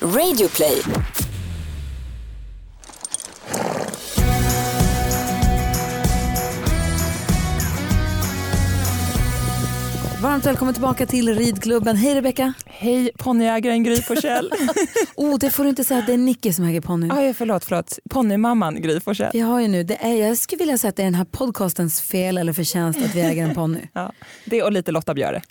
Radioplay. Varmt välkommen tillbaka till ridklubben. Hej Rebecka. Hej ponnyägaren Gry Forssell. oh, det får du inte säga att det är Nicky som äger ponnyn. Aj, förlåt, förlåt. Ponnymamman Gry Forssell. Vi har ju nu, det är, jag skulle vilja säga att det är den här podcastens fel eller förtjänst att vi äger en ponny. ja, det och lite Lotta Björe.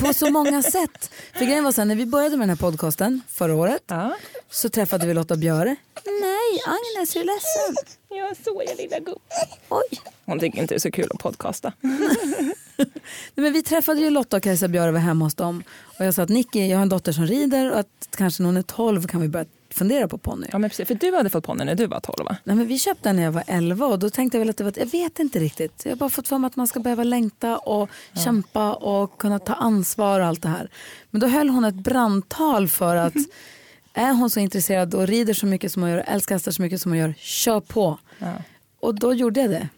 På så många sätt. För grejen var så här, när vi började med den här podcasten förra året ja. så träffade vi Lotta Björe. Nej, Agnes är du ledsen? Ja, så är lilla gubb. Oj. Hon tycker inte det är så kul att podcasta. Men vi träffade ju Lotta och Kajsa Björe var hemma hos dem. Och jag sa att Nicky, jag har en dotter som rider och att kanske när hon är 12 kan vi börja fundera på ponny. Ja, men precis. För du hade fått ponny när du var 12 va? Nej, men vi köpte den när jag var 11 och då tänkte jag väl att det var, jag vet inte riktigt. Jag har bara fått för mig att man ska behöva längta och ja. kämpa och kunna ta ansvar och allt det här. Men då höll hon ett brandtal för att är hon så intresserad och rider så mycket som hon gör, älskar hästar så mycket som hon gör, kör på. Ja. Och då gjorde jag det.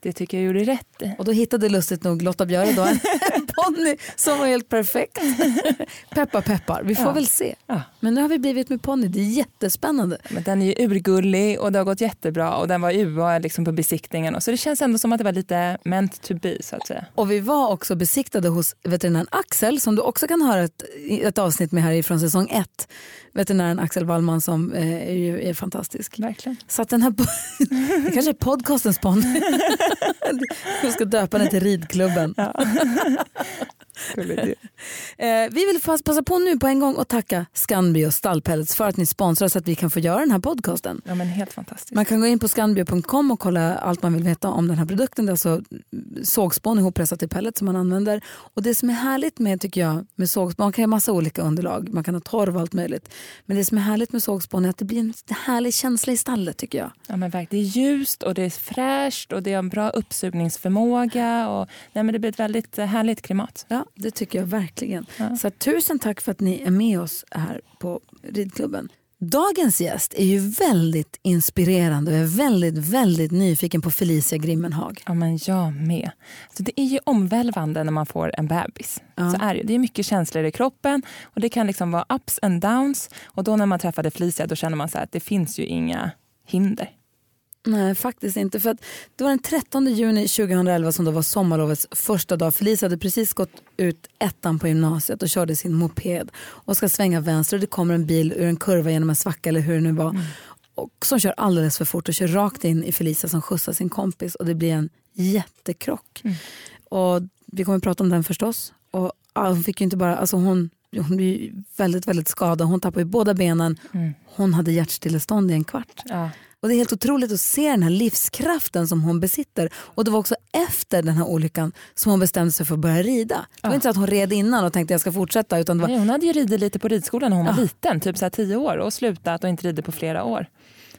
Det tycker jag gjorde rätt Och då hittade lustigt nog Lotta Björe då en ponny som var helt perfekt. peppar peppar, vi får ja. väl se. Ja. Men nu har vi blivit med ponny, det är jättespännande. Men den är ju urgullig och det har gått jättebra och den var UA liksom på besiktningen. Och så det känns ändå som att det var lite meant to be så att säga. Och vi var också besiktade hos veterinären Axel som du också kan höra ett, ett avsnitt med här från säsong ett. Veterinären Axel Wallman som eh, är, är fantastisk. Verkligen. Så att den här, det kanske är podcastens ponny. Jag ska döpa den till ridklubben. Ja. eh, vi vill passa på nu på en gång och tacka Scanbio Stallpellets för att ni sponsrar så att vi kan få göra den här podcasten. Ja, men helt fantastiskt. Man kan gå in på scanbio.com och kolla allt man vill veta om den här produkten. Det är alltså sågspån ihoppressat i pellet som man använder. Och det som är härligt med tycker jag med sågspån, man kan ha massa olika underlag, man kan ha torv och allt möjligt. Men det som är härligt med sågspån är att det blir en härlig känsla i stallet tycker jag. Ja men verkligen, det är ljust och det är fräscht och det har en bra uppsugningsförmåga och nej, men det blir ett väldigt eh, härligt klimat. Ja, det tycker jag verkligen. Ja. Så tusen tack för att ni är med oss här på ridklubben. Dagens gäst är ju väldigt inspirerande och är väldigt, väldigt nyfiken på Felicia Grimmenhag. Ja, men jag med. Så det är ju omvälvande när man får en bebis. Ja. Så är det. det är mycket känslor i kroppen och det kan liksom vara ups and downs. Och då när man träffade Felicia då känner man så att det finns ju inga hinder. Nej, faktiskt inte. För det var den 13 juni 2011 som då var sommarlovets första dag. Felicia hade precis gått ut ettan på gymnasiet och körde sin moped och ska svänga vänster och det kommer en bil ur en kurva genom en svacka eller hur det nu var. Mm. Och som kör alldeles för fort och kör rakt in i Felicia som skjutsar sin kompis och det blir en jättekrock. Mm. Och vi kommer att prata om den förstås. Och hon fick inte bara, alltså hon, hon blev väldigt, väldigt skadad. Hon tappade båda benen. Mm. Hon hade hjärtstillestånd i en kvart. Ja. Och det är helt otroligt att se den här livskraften som hon besitter. Och det var också efter den här olyckan som hon bestämde sig för att börja rida. Det var ja. inte så att hon red innan och tänkte jag ska fortsätta. Utan var... Nej, hon hade ju ridit lite på ridskolan när hon ja. var liten, typ så här tio år och slutat och inte ridit på flera år.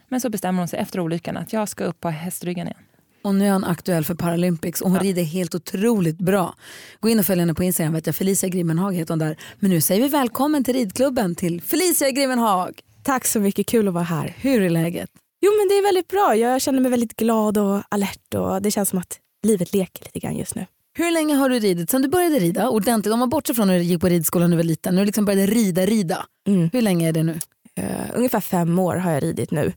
Men så bestämmer hon sig efter olyckan att jag ska upp på hästryggen igen. Och nu är hon aktuell för Paralympics och hon ja. rider helt otroligt bra. Gå in och följ henne på Instagram, vet jag, Felicia Grimmenhag heter hon där. Men nu säger vi välkommen till ridklubben till Felicia Grimmenhag. Tack så mycket, kul att vara här. Hur är läget? Jo men det är väldigt bra. Jag känner mig väldigt glad och alert och det känns som att livet leker lite grann just nu. Hur länge har du ridit? Sen du började rida ordentligt, om man bortser från när du gick på ridskolan när du var liten, när du liksom började rida, rida. Mm. Hur länge är det nu? Uh, ungefär fem år har jag ridit nu.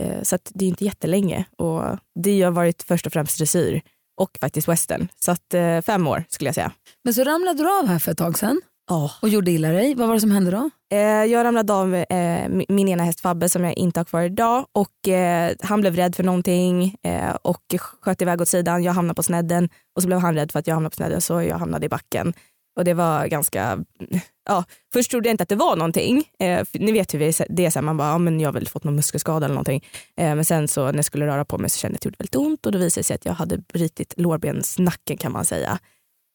Uh, så det är inte jättelänge och det har varit först och främst dressyr och faktiskt western. Så att, uh, fem år skulle jag säga. Men så ramlade du av här för ett tag sedan oh. och gjorde illa dig. Vad var det som hände då? Eh, jag ramlade av eh, min ena häst Fabbe som jag inte har kvar idag och eh, han blev rädd för någonting och sköt iväg åt sidan. Jag hamnade på snedden och så blev han rädd för att jag hamnade på snedden så jag hamnade i backen. Och det var ganska, ja, först trodde jag inte att det var någonting. ni vet hur det är, så här, man bara, ja, men jag har väl fått någon muskelskada eller någonting. men sen så när jag skulle röra på mig så kände jag att det gjorde väldigt ont och då visade det sig att jag hade brutit lårbensnacken kan man säga.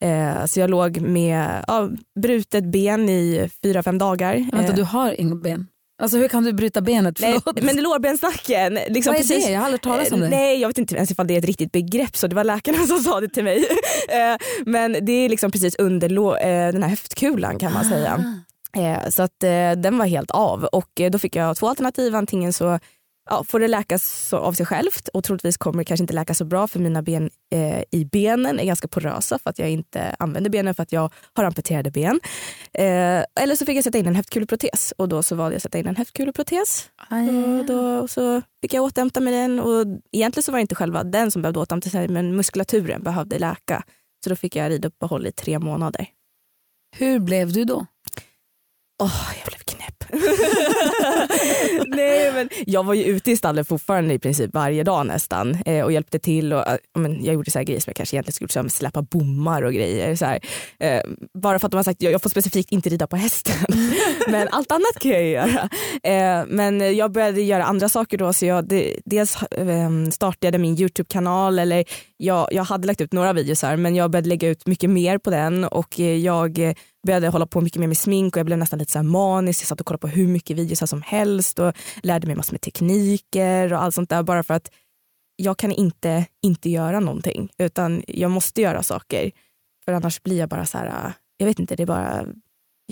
Eh, så jag låg med ja, brutet ben i fyra, fem dagar. Vänta, eh. du har inga ben? Alltså hur kan du bryta benet? Nej, men lårbensnacken. Liksom Vad är precis, det? Jag har aldrig talat om det. Nej, jag vet inte ens ifall det är ett riktigt begrepp så det var läkarna som sa det till mig. Eh, men det är liksom precis under eh, den här höftkulan kan man säga. Ah. Så att den var helt av och då fick jag två alternativ. Antingen så ja, får det läka så av sig självt och troligtvis kommer det kanske inte läka så bra för mina ben eh, i benen är ganska porösa för att jag inte använder benen för att jag har amputerade ben. Eh, eller så fick jag sätta in en höftkuleprotes och då så valde jag att sätta in en höftkuleprotes. Och då så fick jag återhämta mig den och egentligen så var det inte själva den som behövde återhämta sig men muskulaturen behövde läka. Så då fick jag riduppehåll i tre månader. Hur blev du då? Åh, jag blev knäpp. Nej, men jag var ju ute i stallet fortfarande i princip varje dag nästan eh, och hjälpte till. Och, eh, men jag gjorde så här grejer som jag kanske egentligen skulle göra, släppa bommar och grejer. Så här. Eh, bara för att de har sagt jag, jag får specifikt inte rida på hästen. men allt annat kan jag göra. Eh, men jag började göra andra saker då. Så jag, det, dels ehm, startade min Youtube-kanal. eller jag, jag hade lagt ut några videos här men jag började lägga ut mycket mer på den och eh, jag började hålla på mycket mer med smink och jag blev nästan lite så här manisk. Jag satt och kollade på hur mycket videos som helst och lärde mig massor med tekniker och allt sånt där bara för att jag kan inte inte göra någonting utan jag måste göra saker för annars blir jag bara så här, jag vet inte, det är bara,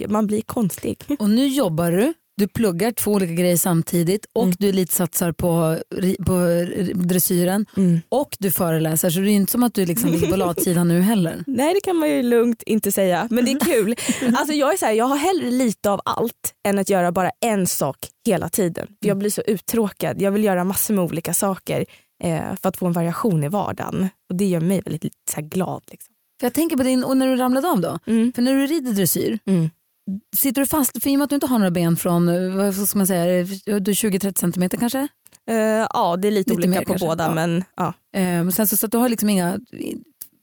man blir konstig. Och nu jobbar du du pluggar två olika grejer samtidigt och mm. du elitsatsar på, på dressyren mm. och du föreläser så det är inte som att du liksom ligger på latsidan nu heller. Nej det kan man ju lugnt inte säga men det är kul. alltså jag, är så här, jag har hellre lite av allt än att göra bara en sak hela tiden. För jag blir så uttråkad. Jag vill göra massor med olika saker eh, för att få en variation i vardagen och det gör mig väldigt så glad. Liksom. För jag tänker på din, och när du ramlade av då, mm. för när du rider dressyr mm Sitter du fast, för i och med att du inte har några ben från, eh, vad ska man säga, 20-30 centimeter kanske? Uh, ja, det är lite, lite olika på kanske. båda. Ja. Men, ja. Uh, sen så, så att du har liksom inga,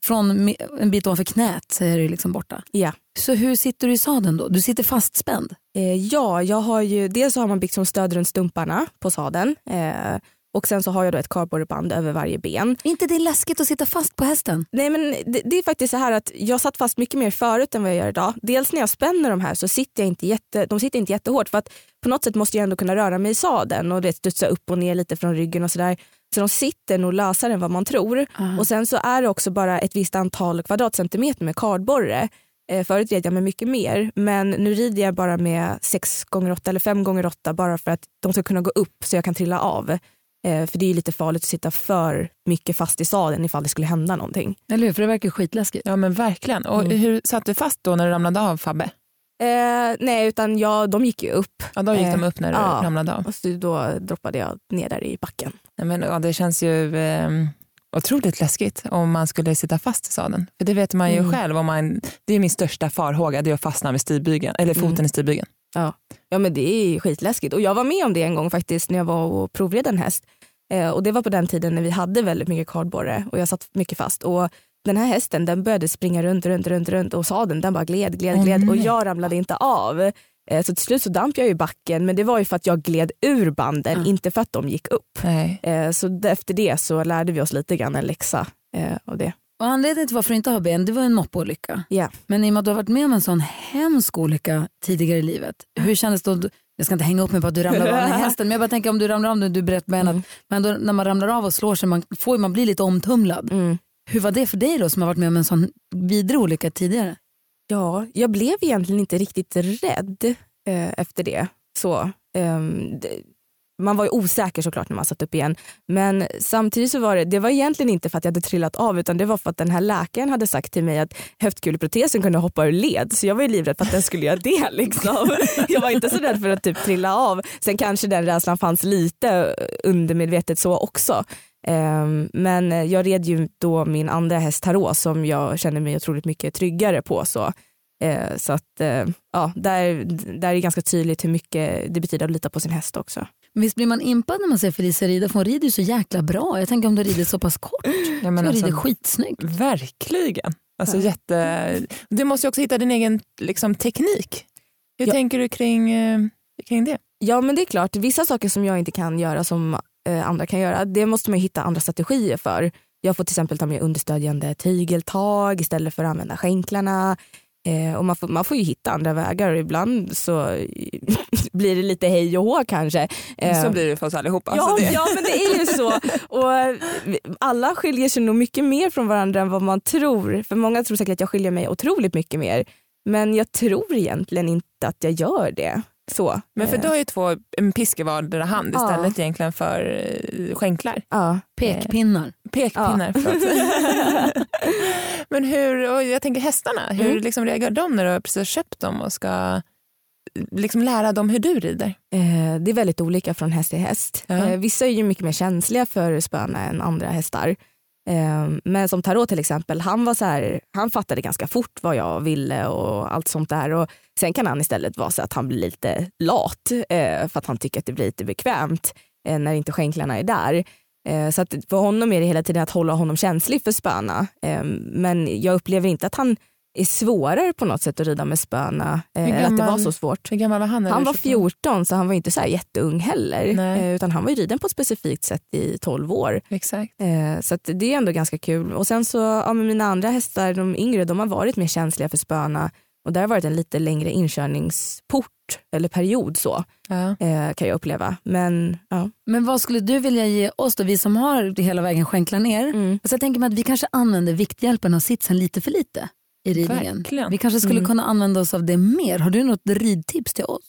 från en bit ovanför knät så är du liksom borta. Ja. Så hur sitter du i sadeln då? Du sitter fastspänd? Uh, ja, jag har ju, dels så har man byggt som stöd runt stumparna på sadeln. Och sen så har jag då ett kardborreband över varje ben. Är inte det läskigt att sitta fast på hästen? Nej men det, det, är faktiskt så här att jag satt fast mycket mer förut än vad jag gör idag. Dels när jag spänner de här så sitter jag inte jätte, de sitter inte jättehårt för att på något sätt måste jag ändå kunna röra mig i sadeln och det studsa upp och ner lite från ryggen och sådär. Så de sitter nog lösare än vad man tror. Uh. Och sen så är det också bara ett visst antal kvadratcentimeter med kardborre. Eh, förut red jag med mycket mer men nu rider jag bara med 6 gånger 8 eller 5 gånger 8 bara för att de ska kunna gå upp så jag kan trilla av. Eh, för det är lite farligt att sitta för mycket fast i sadeln ifall det skulle hända någonting. Eller hur, för det verkar skitläskigt. Ja men verkligen. Och mm. hur satt du fast då när du ramlade av Fabbe? Eh, nej utan jag, de gick ju upp. Ja då gick eh, de upp när du ja, ramlade av. Och så då droppade jag ner där i backen. Nej, men, ja, det känns ju eh, otroligt läskigt om man skulle sitta fast i sadeln. För det vet man ju mm. själv. Om man, det är min största farhåga, det är att fastna med stigbygeln, eller foten mm. i stigbygeln. Ja. ja men det är skitläskigt och jag var med om det en gång faktiskt när jag var och provred en häst. Eh, och det var på den tiden när vi hade väldigt mycket kardborre och jag satt mycket fast. Och den här hästen den började springa runt, runt, runt, runt och sadeln den bara gled, gled, gled oh, och jag ramlade inte av. Eh, så till slut så damp jag i backen men det var ju för att jag gled ur banden, mm. inte för att de gick upp. Eh, så efter det så lärde vi oss lite grann en läxa eh, av det. Och anledningen till varför du inte har ben det var en moppeolycka. Yeah. Men i och med att du har varit med om en sån hemsk olycka tidigare i livet, hur kändes det då? Jag ska inte hänga upp mig på att du ramlar av den hästen men jag bara tänker om du ramlar av nu, du brett benet, mm. men då, när man ramlar av och slår sig man, får man bli lite omtumlad. Mm. Hur var det för dig då som har varit med om en sån vidrig olycka tidigare? Ja, jag blev egentligen inte riktigt rädd eh, efter det. Så, eh, man var ju osäker såklart när man satt upp igen. Men samtidigt så var det, det var egentligen inte för att jag hade trillat av utan det var för att den här läkaren hade sagt till mig att höftkuleprotesen kunde hoppa ur led. Så jag var ju livrädd för att den skulle göra det. Liksom. Jag var inte så rädd för att typ trilla av. Sen kanske den rädslan fanns lite undermedvetet så också. Ehm, men jag red ju då min andra häst Tarot som jag känner mig otroligt mycket tryggare på. Så, eh, så att eh, ja, där, där är det ganska tydligt hur mycket det betyder att lita på sin häst också. Visst blir man impad när man ser Felicia rida för hon rider ju så jäkla bra. Jag tänker om du rider så pass kort. Ja, men så alltså, rider skitsnyggt. Verkligen. Alltså, ja. jätte... Du måste ju också hitta din egen liksom, teknik. Hur ja. tänker du kring, eh, kring det? Ja men det är klart, vissa saker som jag inte kan göra som eh, andra kan göra, det måste man hitta andra strategier för. Jag får till exempel ta med understödjande tygeltag istället för att använda skänklarna. Eh, och man får, man får ju hitta andra vägar och ibland så blir det lite hej och hå kanske. Eh, så blir det för oss allihopa. Ja, alltså ja men det är ju så. Och alla skiljer sig nog mycket mer från varandra än vad man tror. För många tror säkert att jag skiljer mig otroligt mycket mer. Men jag tror egentligen inte att jag gör det. Så. Men för Eh, du har ju två, en pisk i vardera hand Ja. istället egentligen för eh, skänklar. Ja. Pekpinnar. Pekpinnar, förlåt. Men hur, och jag tänker hästarna, hur Mm. liksom reagerar de när du har precis köpt dem och ska liksom lära dem hur du rider? Eh, det är väldigt olika från häst till häst. Ja. Eh, vissa är ju mycket mer känsliga för spöna än andra hästar. Ehm, men som Tarot till exempel, han, var så här, han fattade ganska fort vad jag ville och allt sånt där. Och sen kan han istället vara så att han blir lite lat eh, för att han tycker att det blir lite bekvämt eh, när inte skänklarna är där. Eh, så att för honom är det hela tiden att hålla honom känslig för spöna. Ehm, men jag upplever inte att han är svårare på något sätt att rida med spöna. Eh, eller att det var gammal- så svårt. Hur gammal var han? Han var köpte dem? 14 så han var inte så här jätteung heller. Eh, utan han var ju riden på ett specifikt sätt i 12 år. Exakt. Eh, så det är ändå ganska kul. Och sen så, ja, mina andra hästar, de yngre, de har varit mer känsliga för spöna. Och där har varit en lite längre inkörningsport eller period så Ja. eh, kan jag uppleva. Men ja. Men vad skulle du vilja ge oss då, vi som har hela vägen skänklar ner? Mm. Alltså jag tänker mig att vi kanske använder vikthjälpen och sitsen lite för lite i ridningen. Verkligen. Vi kanske skulle Mm. kunna använda oss av det mer. Har du något ridtips till oss?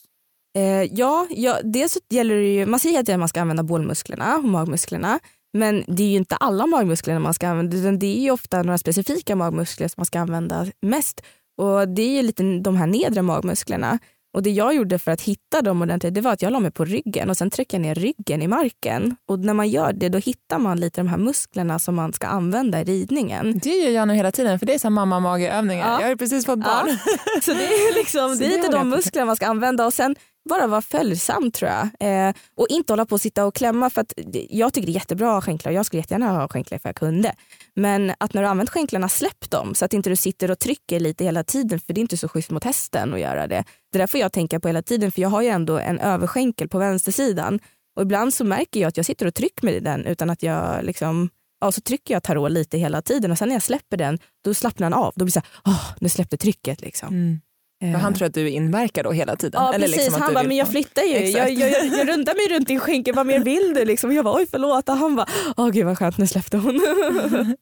Eh, ja, ja, dels gäller det ju, man säger att man ska använda bålmusklerna och magmusklerna. Men det är ju inte alla magmuskler man ska använda utan det är ju ofta några specifika magmuskler som man ska använda mest. Och det är ju lite de här nedre magmusklerna. Och det jag gjorde för att hitta dem ordentligt det var att jag la mig på ryggen och sen tryckte jag ner ryggen i marken. Och när man gör det då hittar man lite de här musklerna som man ska använda i ridningen. Det gör jag nu hela tiden för det är så mamma mageövningar. Ja. Jag har precis fått barn. Så det är, liksom, det är lite de musklerna man ska använda och sen bara vara följsam tror jag. Eh, och inte hålla på och sitta och klämma för att jag tycker det är jättebra att ha skänklar. och Jag skulle jättegärna ha skänklar för jag kunde. Men att när du använt skänklarna släpp dem så att inte du sitter och trycker lite hela tiden för det är inte så schysst mot hästen att göra det. Det där får jag tänka på hela tiden för jag har ju ändå en överskänkel på vänstersidan och ibland så märker jag att jag sitter och trycker med den utan att jag liksom Ja, så trycker jag tarot lite hela tiden och sen när jag släpper den då slappnar den av. Då blir det så här, nu släppte trycket. Liksom. Mm. Eh. För han tror att du inverkar då hela tiden. Ja Eller precis, liksom att han bara, men jag flyttar ju. Exakt. Jag, jag, jag rundar mig runt din skänke, vad mer vill du? Liksom. Jag bara, oj förlåt. Och han bara, åh gud vad skönt, nu släppte hon.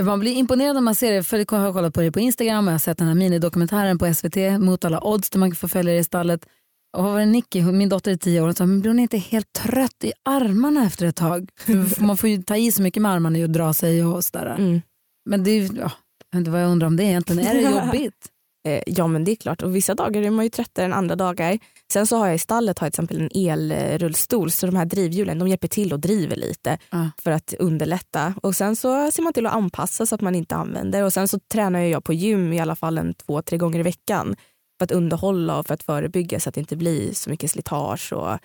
Man blir imponerad när man ser det, för jag har kollat på det på Instagram och jag har sett den här minidokumentären på SVT mot alla odds där man kan få följa det i stallet. Och vad var det Nicky, min dotter är tio år, hon sa, men blir hon inte helt trött i armarna efter ett tag? För man får ju ta i så mycket med armarna och dra sig och sådär. Mm. Men det är ju, ja, jag vet inte vad jag undrar om det egentligen. Är det jobbigt? Eh, ja men det är klart, och vissa dagar är man ju tröttare än andra dagar. Sen så har jag i stallet har jag till exempel en elrullstol så de här drivhjulen de hjälper till och driver lite Ja. för att underlätta. Och sen så ser man till att anpassa så att man inte använder. Och sen så tränar jag på gym i alla fall en två, tre gånger i veckan för att underhålla och för att förebygga så att det inte blir så mycket slitage. Och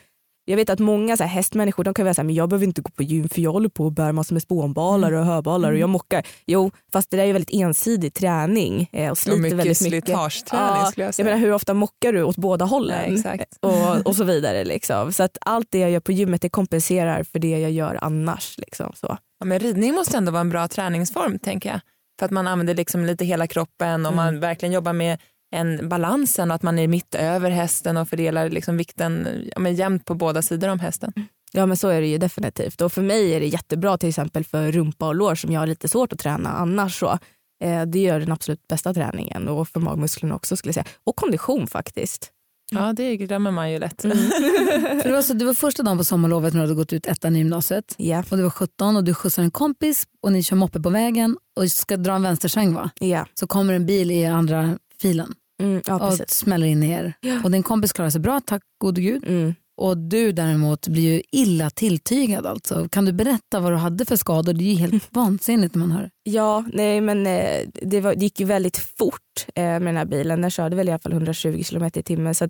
jag vet att många så här, hästmänniskor de kan vara så här, men jag behöver inte gå på gym för jag håller på och bär massor med spånbalar och höbalar och jag mockar. Jo, fast det där är väldigt ensidig träning eh, och Och sliter mycket väldigt mycket. slitageträning Ja, skulle jag jag säga. menar hur ofta mockar du åt båda hållen? Ja, exakt. och, och så vidare. Liksom. Så att allt det jag gör på gymmet det kompenserar för det jag gör annars. Liksom. Så. Ja, men ridning måste ändå vara en bra träningsform tänker jag. För att man använder liksom lite hela kroppen och man verkligen jobbar med en balansen och att man är mitt över hästen och fördelar liksom vikten ja, men jämnt på båda sidor om hästen. Ja men så är det ju definitivt. Och för mig är det jättebra till exempel för rumpa och lår som jag har lite svårt att träna annars. Så. Eh, det gör den absolut bästa träningen och för magmusklerna också skulle jag säga. Och kondition faktiskt. Ja det glömmer man ju lätt. För det, var så, det var första dagen på sommarlovet när du hade gått ut ettan i gymnasiet. Ja. Och du var 17 och du skjutsar en kompis och ni kör moppe på vägen och ska dra en vänstersväng va? Ja. Så kommer en bil i andra filen Mm, ja och precis. smäller in i er. Och din kompis klarar sig bra, tack gode gud. Mm. Och du däremot blir ju illa tilltygad alltså. Kan du berätta vad du hade för skador? Det är ju helt vansinnigt när man hör. Ja, nej men eh, det, var, det gick ju väldigt fort eh, med den här bilen. Den körde väl i alla fall 120 km i timmen så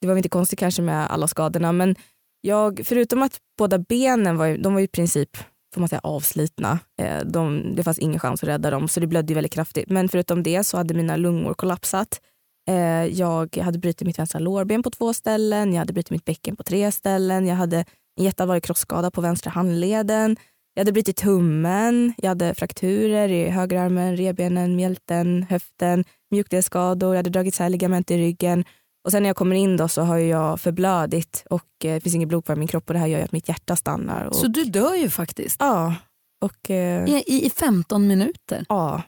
det var väl inte konstigt kanske med alla skadorna. Men jag, förutom att båda benen var, de var i princip får man säga, avslitna. Eh, de, det fanns ingen chans att rädda dem så det blödde väldigt kraftigt. Men förutom det så hade mina lungor kollapsat. Eh, jag hade brutit mitt vänstra lårben på två ställen, jag hade brutit mitt bäcken på tre ställen, jag hade en jätteallvarlig krossskada på vänstra handleden. Jag hade brutit tummen, jag hade frakturer i högerarmen, revbenen, mjälten, höften, mjukdelsskador, jag hade dragit isär ligament i ryggen. Och sen när jag kommer in då så har jag förblödit och eh, det finns inget blod kvar i min kropp och det här gör att mitt hjärta stannar. Och, Så du dör ju faktiskt Ja. Och, eh, i, i, i 15 minuter. ja.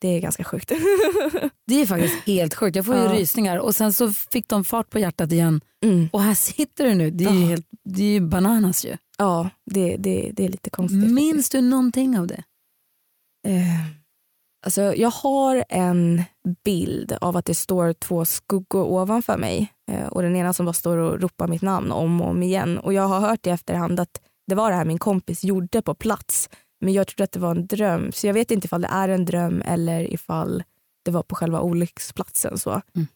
det är ganska sjukt. Det är faktiskt helt sjukt. Jag får ju Ja. rysningar och sen så fick de fart på hjärtat igen Mm. och här sitter du nu. Det är ju, Ja. helt, det är ju bananas ju. Ja, det, det, det är lite konstigt. Minns du någonting av det? Eh, alltså, jag har en bild av att det står två skuggor ovanför mig eh, och den ena som bara står och ropar mitt namn om och om igen. Och jag har hört i efterhand att det var det här min kompis gjorde på plats. Men jag trodde att det var en dröm. Så jag vet inte ifall det är en dröm eller ifall det var på själva olycksplatsen. Så. Mm.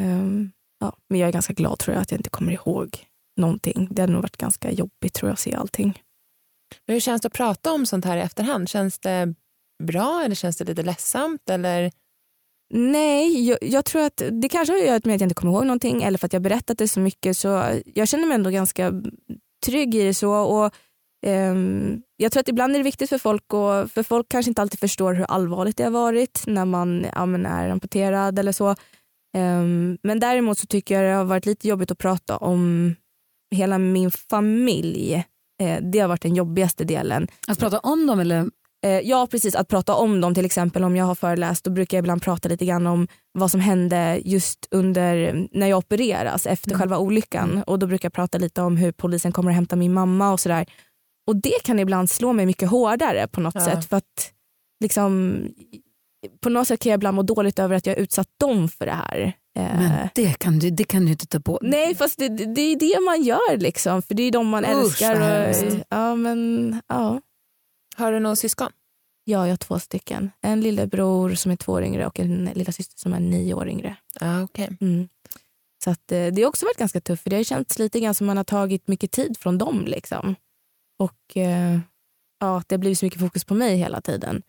Ehm, ja, men jag är ganska glad tror jag att jag inte kommer ihåg någonting. Det hade nog varit ganska jobbigt tror jag att se allting. Men hur känns det att prata om sånt här i efterhand? Känns det bra eller känns det lite ledsamt? Eller? Nej, jag, jag tror att det kanske har att göra med att jag inte kommer ihåg någonting eller för att jag berättat det så mycket. Så jag känner mig ändå ganska trygg i det. så. Och, ehm, jag tror att ibland är det viktigt för folk, och, för folk kanske inte alltid förstår hur allvarligt det har varit när man ja, men är amputerad eller så. Ehm, men däremot så tycker jag det har varit lite jobbigt att prata om hela min familj. Eh, det har varit den jobbigaste delen. Att prata om dem eller? Eh, ja precis, att prata om dem till exempel om jag har föreläst då brukar jag ibland prata lite grann om vad som hände just under när jag opereras efter Mm. själva olyckan och då brukar jag prata lite om hur polisen kommer att hämta min mamma och sådär. Och det kan ibland slå mig mycket hårdare på något Ja. sätt för att liksom på något sätt kan jag ibland må dåligt över att jag utsatt dem för det här. Eh, Men det kan du, det kan du inte ta på Nej fast det, det är det man gör liksom för det är de man Usch, älskar. Och, ja, men, ja. Har du några syskon? Ja, jag har två stycken. En lillebror som är två år yngre och en lilla syster som är nio år yngre. Ja, okej. Mm. Så att, eh, det har också varit ganska tufft för det har känts lite grann som man har tagit mycket tid från dem. Liksom. Och eh, ja, det har blivit så mycket fokus på mig hela tiden.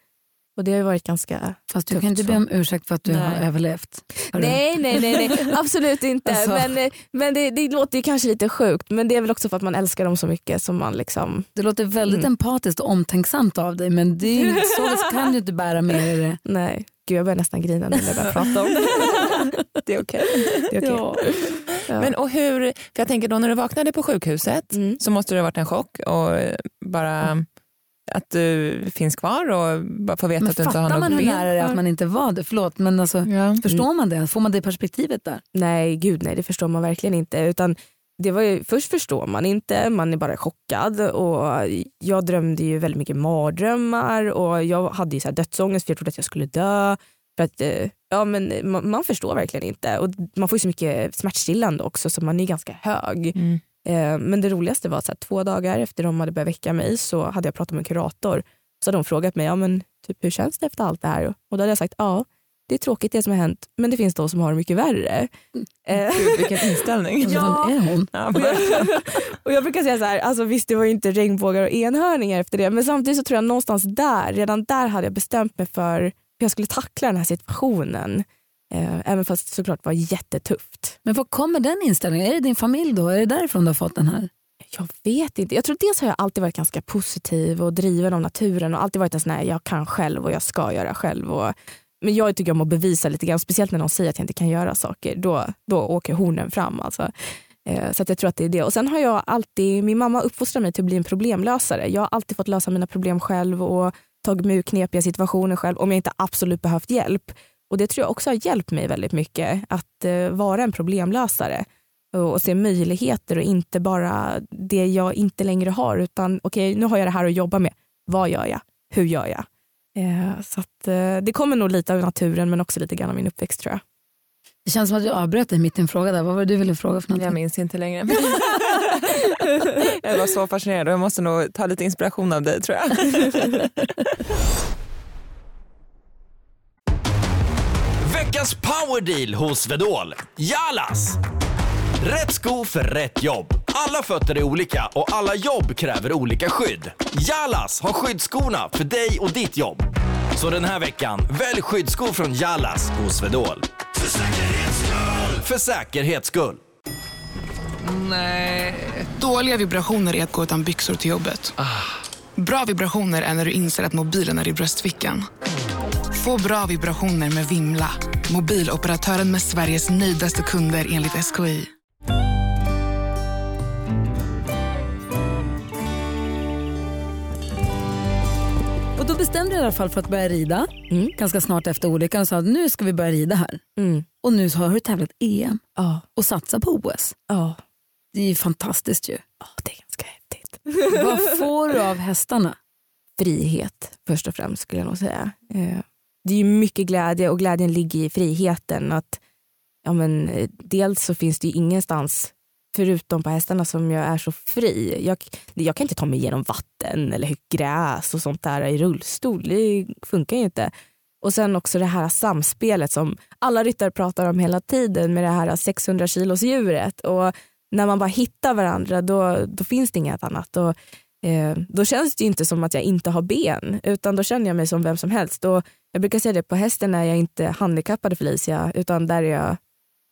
Och det har ju varit ganska Fast du tufft kan inte be om ursäkt för att du Nej. har överlevt. Har? Nej, nej, nej, nej, absolut inte. Alltså. Men, men det, det låter ju kanske lite sjukt men det är väl också för att man älskar dem så mycket som man liksom, Det låter väldigt Mm. empatiskt och omtänksamt av dig men det är, ju- så kan du inte bära med dig det. nej. Gud jag börjar nästan grina nu när jag börjar prata om det. Det är okej. är okej. Ja. Ja. Men och hur, för jag tänker då när du vaknade på sjukhuset Mm. så måste det ha varit en chock och bara att du finns kvar och bara få veta Men att du inte har fattar något man hur ben nära det är att man inte var det? Förlåt men alltså, Ja. förstår man det? Får man det perspektivet där? Nej, gud nej, det förstår man verkligen inte. Utan det var ju, först förstår man inte, man är bara chockad. Och jag drömde ju väldigt mycket mardrömmar och jag hade ju så här dödsångest för jag trodde att jag skulle dö. För att, eh, ja, men man, man förstår verkligen inte. Och man får ju så mycket smärtstillande också så man är ganska hög. Mm. Eh, Men det roligaste var att två dagar efter de hade börjat väcka mig så hade jag pratat med en kurator. Så hade de frågat mig, ja, men, typ, hur känns det efter allt det här? Och då hade jag sagt, ja det är tråkigt det som har hänt men det finns de som har det mycket värre. Eh, Gud, vilken inställning. Ja. Vem är hon? Ja, och, jag, och jag brukar säga så här, alltså visst det var ju inte regnbågar och enhörningar efter det men samtidigt så tror jag någonstans där, redan där hade jag bestämt mig för hur jag skulle tackla den här situationen. Eh, även fast det såklart var jättetufft. Men var kommer den inställningen? Är det din familj då? Är det därifrån du har fått den här? Jag vet inte. Jag tror dels har jag alltid varit ganska positiv och driven av naturen och alltid varit en sån här, jag kan själv och jag ska göra själv. Och, men jag tycker om att bevisa lite grann, speciellt när någon säger att jag inte kan göra saker. Då, då åker hornen fram. Alltså. Eh, så att jag tror att det är det. Och sen har jag alltid, min mamma uppfostrar mig till att bli en problemlösare. Jag har alltid fått lösa mina problem själv och tagit mig ur knepiga situationer själv om jag inte absolut behövt hjälp. Och det tror jag också har hjälpt mig väldigt mycket att eh, vara en problemlösare och, och se möjligheter och inte bara det jag inte längre har utan okej nu har jag det här att jobba med. Vad gör jag? Hur gör jag? Eh, så att, eh, det kommer nog lite av naturen men också lite grann av min uppväxt tror jag. Det känns som att jag avbröt dig mitt i en fråga där. Vad var det du ville fråga för någonting? Jag minns inte längre. jag var så fascinerad och jag måste nog ta lite inspiration av dig tror jag. Veckans powerdeal hos Vedol. Jalas! Rätt sko för rätt jobb. Alla fötter är olika och alla jobb kräver olika skydd. Jalas har skyddsskorna för dig och ditt jobb. Så den här veckan, välj skyddsskor från Jalas hos Vedol. För säkerhets skull! För säkerhets skull. Dåliga vibrationer är att gå utan byxor till jobbet. Bra vibrationer är när du inser att mobilen är i bröstfickan. Få bra vibrationer med Vimla. Mobiloperatören med Sveriges nöjdaste kunder enligt SKI. Och då bestämde du i alla fall för att börja rida Mm. ganska snart efter olyckan och sa att nu ska vi börja rida här. Mm. Och nu har du tävlat EM Ja, och satsat på OS. ja. Det är ju fantastiskt ju. Ja, det är ganska häftigt. Vad får du av hästarna? Frihet först och främst skulle jag nog säga. Eh, det är ju mycket glädje och glädjen ligger i friheten. Att, ja, men, eh, dels så finns det ju ingenstans förutom på hästarna som jag är så fri. Jag, jag kan inte ta mig igenom vatten eller gräs och sånt där i rullstol. Det funkar ju inte. Och sen också det här samspelet som alla ryttare pratar om hela tiden med det här 600 kilos djuret. Och när man bara hittar varandra då, då finns det inget annat. Och, eh, då känns det ju inte som att jag inte har ben utan då känner jag mig som vem som helst. Och jag brukar säga det, på hästen är jag inte handikappade Felicia utan där är jag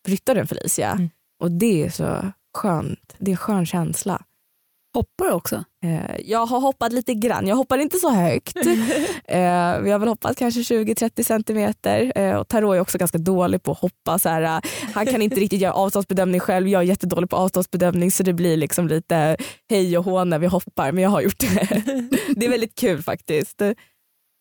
ryttaren Felicia. Mm. Och det är så skönt. Det är en skön känsla. Hoppar du också? Eh, Jag har hoppat lite grann, jag hoppar inte så högt. Eh, Vi har väl hoppat kanske 20-30 centimeter. Eh, Och Tarot är också ganska dålig på att hoppa. Så här, eh, han kan inte riktigt göra avståndsbedömning själv. Jag är jättedålig på avståndsbedömning så det blir liksom lite hej och hå när vi hoppar. Men jag har gjort det. Det är väldigt kul faktiskt.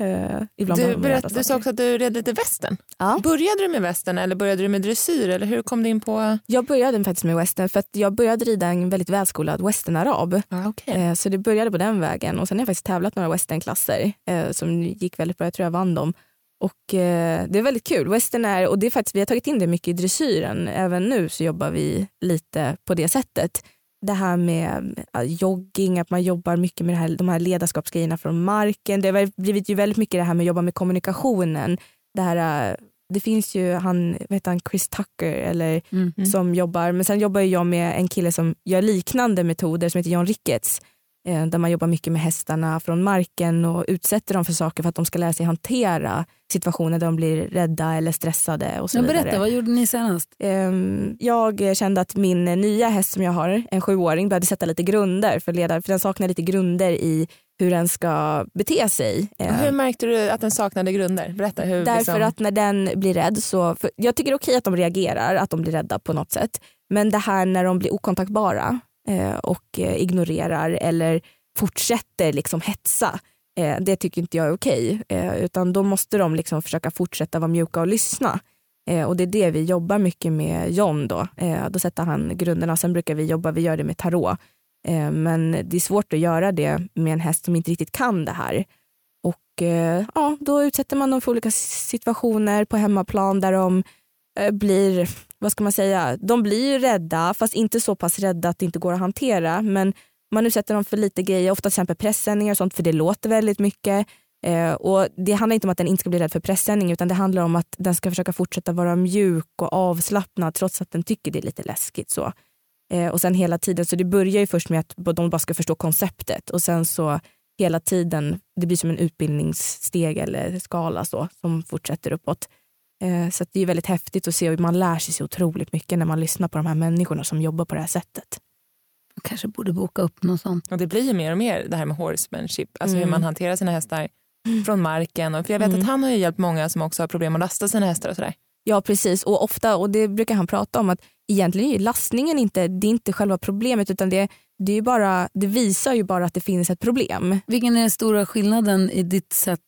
Eh, Du, berätt, du sa också att du red lite västern. Ja. Började du med västern eller började du med dressyr? Eller hur kom du in på... Jag började faktiskt med western för att jag började rida en väldigt välskolad westernarab. Ah, okay. Eh, Så det började på den vägen och sen har jag faktiskt tävlat några westernklasser eh, som gick väldigt bra. Jag tror jag vann dem. Och eh, det är väldigt kul. Western är, och det är faktiskt, vi har tagit in det mycket i dressyren. Även nu så jobbar vi lite på det sättet. Det här med jogging, att man jobbar mycket med här, de här ledarskapsgrejerna från marken. Det har blivit ju väldigt mycket det här med att jobba med kommunikationen. Det, här, eh, det finns ju han, vad heter han, Chris Tucker eller Mm. som jobbar. Men sen jobbar jag med en kille som gör liknande metoder som heter John Ricketts. Eh, där man jobbar mycket med hästarna från marken och utsätter dem för saker för att de ska lära sig hantera situationer där de blir rädda eller stressade och så Men vidare. berätta, vad gjorde ni senast? Ehm, Jag kände att min nya häst som jag har, en sjuåring, behövde sätta lite grunder för ledare, för den saknar lite grunder i hur den ska bete sig. Och Ehm, Hur märkte du att den saknade grunder? Berätta. Hur, Därför liksom... att när den blir rädd så, jag tycker det är okej att de reagerar, att de blir rädda på något sätt. Men det här när de blir okontaktbara Eh, och eh, ignorerar eller fortsätter liksom hetsa, eh, det tycker inte jag är okej. Utan då måste de liksom försöka fortsätta vara mjuka och lyssna. Och det är det vi jobbar mycket med John då. Då sätter han grunderna. Sen brukar vi jobba, vi gör det med tarot. Men det är svårt att göra det med en häst som inte riktigt kan det här. Och ja, då utsätter man dem för olika situationer på hemmaplan där de blir, vad ska man säga, de blir ju rädda fast inte så pass rädda att det inte går att hantera. Men man utsätter dem för lite grejer, ofta till exempel pressändningar och sånt för det låter väldigt mycket. Eh, och Det handlar inte om att den inte ska bli rädd för pressändning utan det handlar om att den ska försöka fortsätta vara mjuk och avslappnad trots att den tycker det är lite läskigt. så. Eh, och sen hela tiden, så det börjar ju först med att de bara ska förstå konceptet och sen så hela tiden, det blir som en utbildningssteg eller skala så, som fortsätter uppåt. Eh, så att det är väldigt häftigt att se och man lär sig så otroligt mycket när man lyssnar på de här människorna som jobbar på det här sättet. Jag kanske borde boka upp något sånt. Och det blir ju mer och mer det här med horsemanship, alltså Mm. hur man hanterar sina hästar från marken. Och för jag vet Mm. att han har ju hjälpt många som också har problem att lasta sina hästar och sådär. Ja precis och ofta, och det brukar han prata om, att egentligen är lastningen inte, det är inte själva problemet utan det, det, är bara, det visar ju bara att det finns ett problem. Vilken är den stora skillnaden i ditt sätt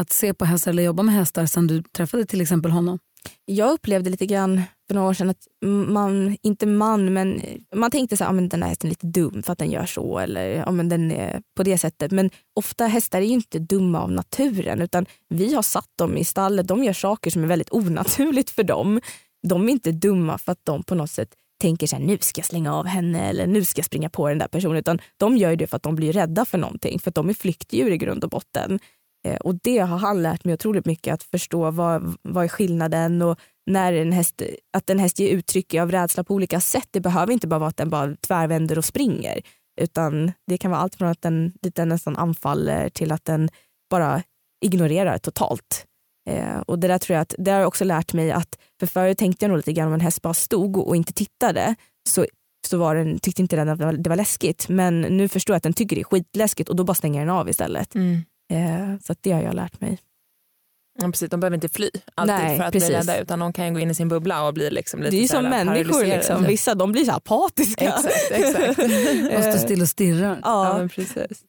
att se på hästar eller jobba med hästar sen du träffade till exempel honom? Jag upplevde lite grann för några år sedan att man, inte man, men man tänkte så här, ah, men den här hästen är lite dum för att den gör så eller ah, men den är på det sättet. Men ofta hästar är ju inte dumma av naturen utan vi har satt dem i stallet, de gör saker som är väldigt onaturligt för dem. De är inte dumma för att de på något sätt tänker så här, nu ska jag slänga av henne eller nu ska jag springa på den där personen utan de gör det för att de blir rädda för någonting för att de är flyktdjur i grund och botten. Eh, och det har han lärt mig otroligt mycket, att förstå vad, vad är skillnaden och när en häst, att en häst ger uttryck av rädsla på olika sätt. Det behöver inte bara vara att den bara tvärvänder och springer. Utan det kan vara allt från att den, dit den nästan anfaller till att den bara ignorerar totalt. Eh, och det där tror jag att, det har jag också lärt mig att, för förut tänkte jag nog lite grann om en häst bara stod och inte tittade så, så var den, tyckte inte den att det var, det var läskigt. Men nu förstår jag att den tycker det är skitläskigt och då bara stänger den av istället. Mm. Eh, så att det har jag lärt mig. Ja, precis, de behöver inte fly alltid Nej, för att precis. bli rädda utan de kan gå in i sin bubbla och bli liksom lite Det är ju som människor, liksom. vissa de blir så apatiska. Exakt, exakt. Och stå still och stirra. ja, ja. men precis.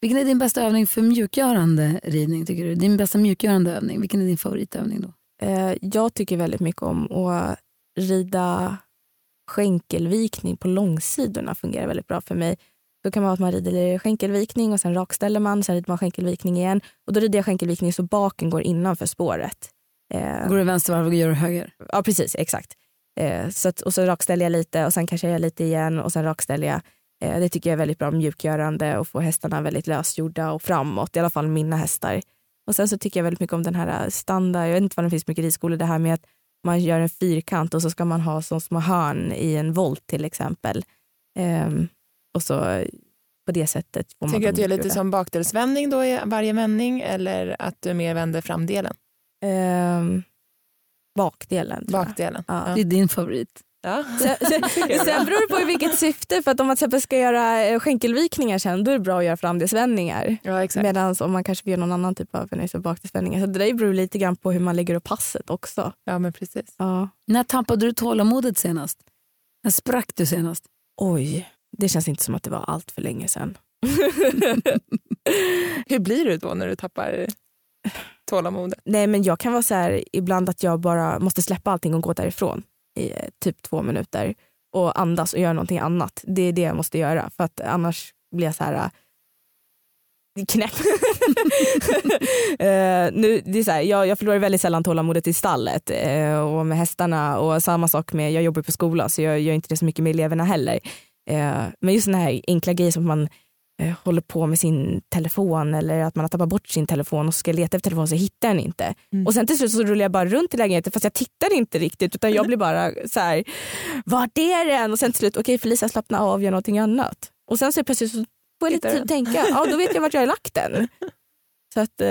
Vilken är din bästa övning för mjukgörande ridning tycker du? Din bästa mjukgörande övning, vilken är din favoritövning då? Eh, jag tycker väldigt mycket om att rida skänkelvikning på långsidorna fungerar väldigt bra för mig. Då kan man ha att man rider skänkelvikning och sen rakställer man, sen rider man skänkelvikning igen. Och då rider jag skänkelvikning så baken går innanför spåret. Eh, Går du vänstervarv och gör du höger? Ja precis, exakt. Eh, så att, och så rakställer jag lite och sen kanske jag lite igen och sen rakställer jag. Eh, det tycker jag är väldigt bra mjukgörande och få hästarna väldigt lösgjorda och framåt, i alla fall mina hästar. Och sen så tycker jag väldigt mycket om den här standard, jag vet inte vad det finns mycket ridskolor, det här med att man gör en fyrkant och så ska man ha så små hörn i en volt till exempel. Ehm, och så på det sättet får man Tycker du att du gör lite som bakdelsvändning då i varje vändning eller att du mer vänder framdelen? Ehm, bakdelen. Bakdelen? Ja. Det är din favorit. Ja. Sen, sen, sen beror det på i vilket syfte. För att om man till exempel ska göra eh, skänkelvikningar sen, då är det bra att göra framdelsvändningar. ja. Medan om man kanske vill göra någon annan typ av bakdelsvändningar. Så det där beror lite grann på hur man lägger upp passet också. Ja, men precis. Ja. När tappade du tålamodet senast? När sprack du senast? Oj, det känns inte som att det var allt för länge sedan. Hur blir du då när du tappar tålamodet? Nej men jag kan vara så här ibland att jag bara måste släppa allting och gå därifrån i eh, typ två minuter och andas och göra någonting annat. Det är det jag måste göra för att annars blir jag så här äh, knäpp. Eh, nu, det är så här, jag, jag förlorar väldigt sällan tålamodet i stallet eh, och med hästarna och samma sak med, jag jobbar på skola så jag gör inte det så mycket med eleverna heller. Eh, men just såna här enkla grejer som man eh, håller på med sin telefon eller att man har tappat bort sin telefon och ska leta efter telefonen så hittar den inte. Mm. Och sen till slut så rullar jag bara runt i lägenheten fast jag tittar inte riktigt utan jag blir bara så här, vart är den? Och sen till slut, okej Felicia slappna av, gör någonting annat. Och sen så plötsligt så får jag lite tid att tänka, ja då vet jag vart jag har lagt den. Så att, eh,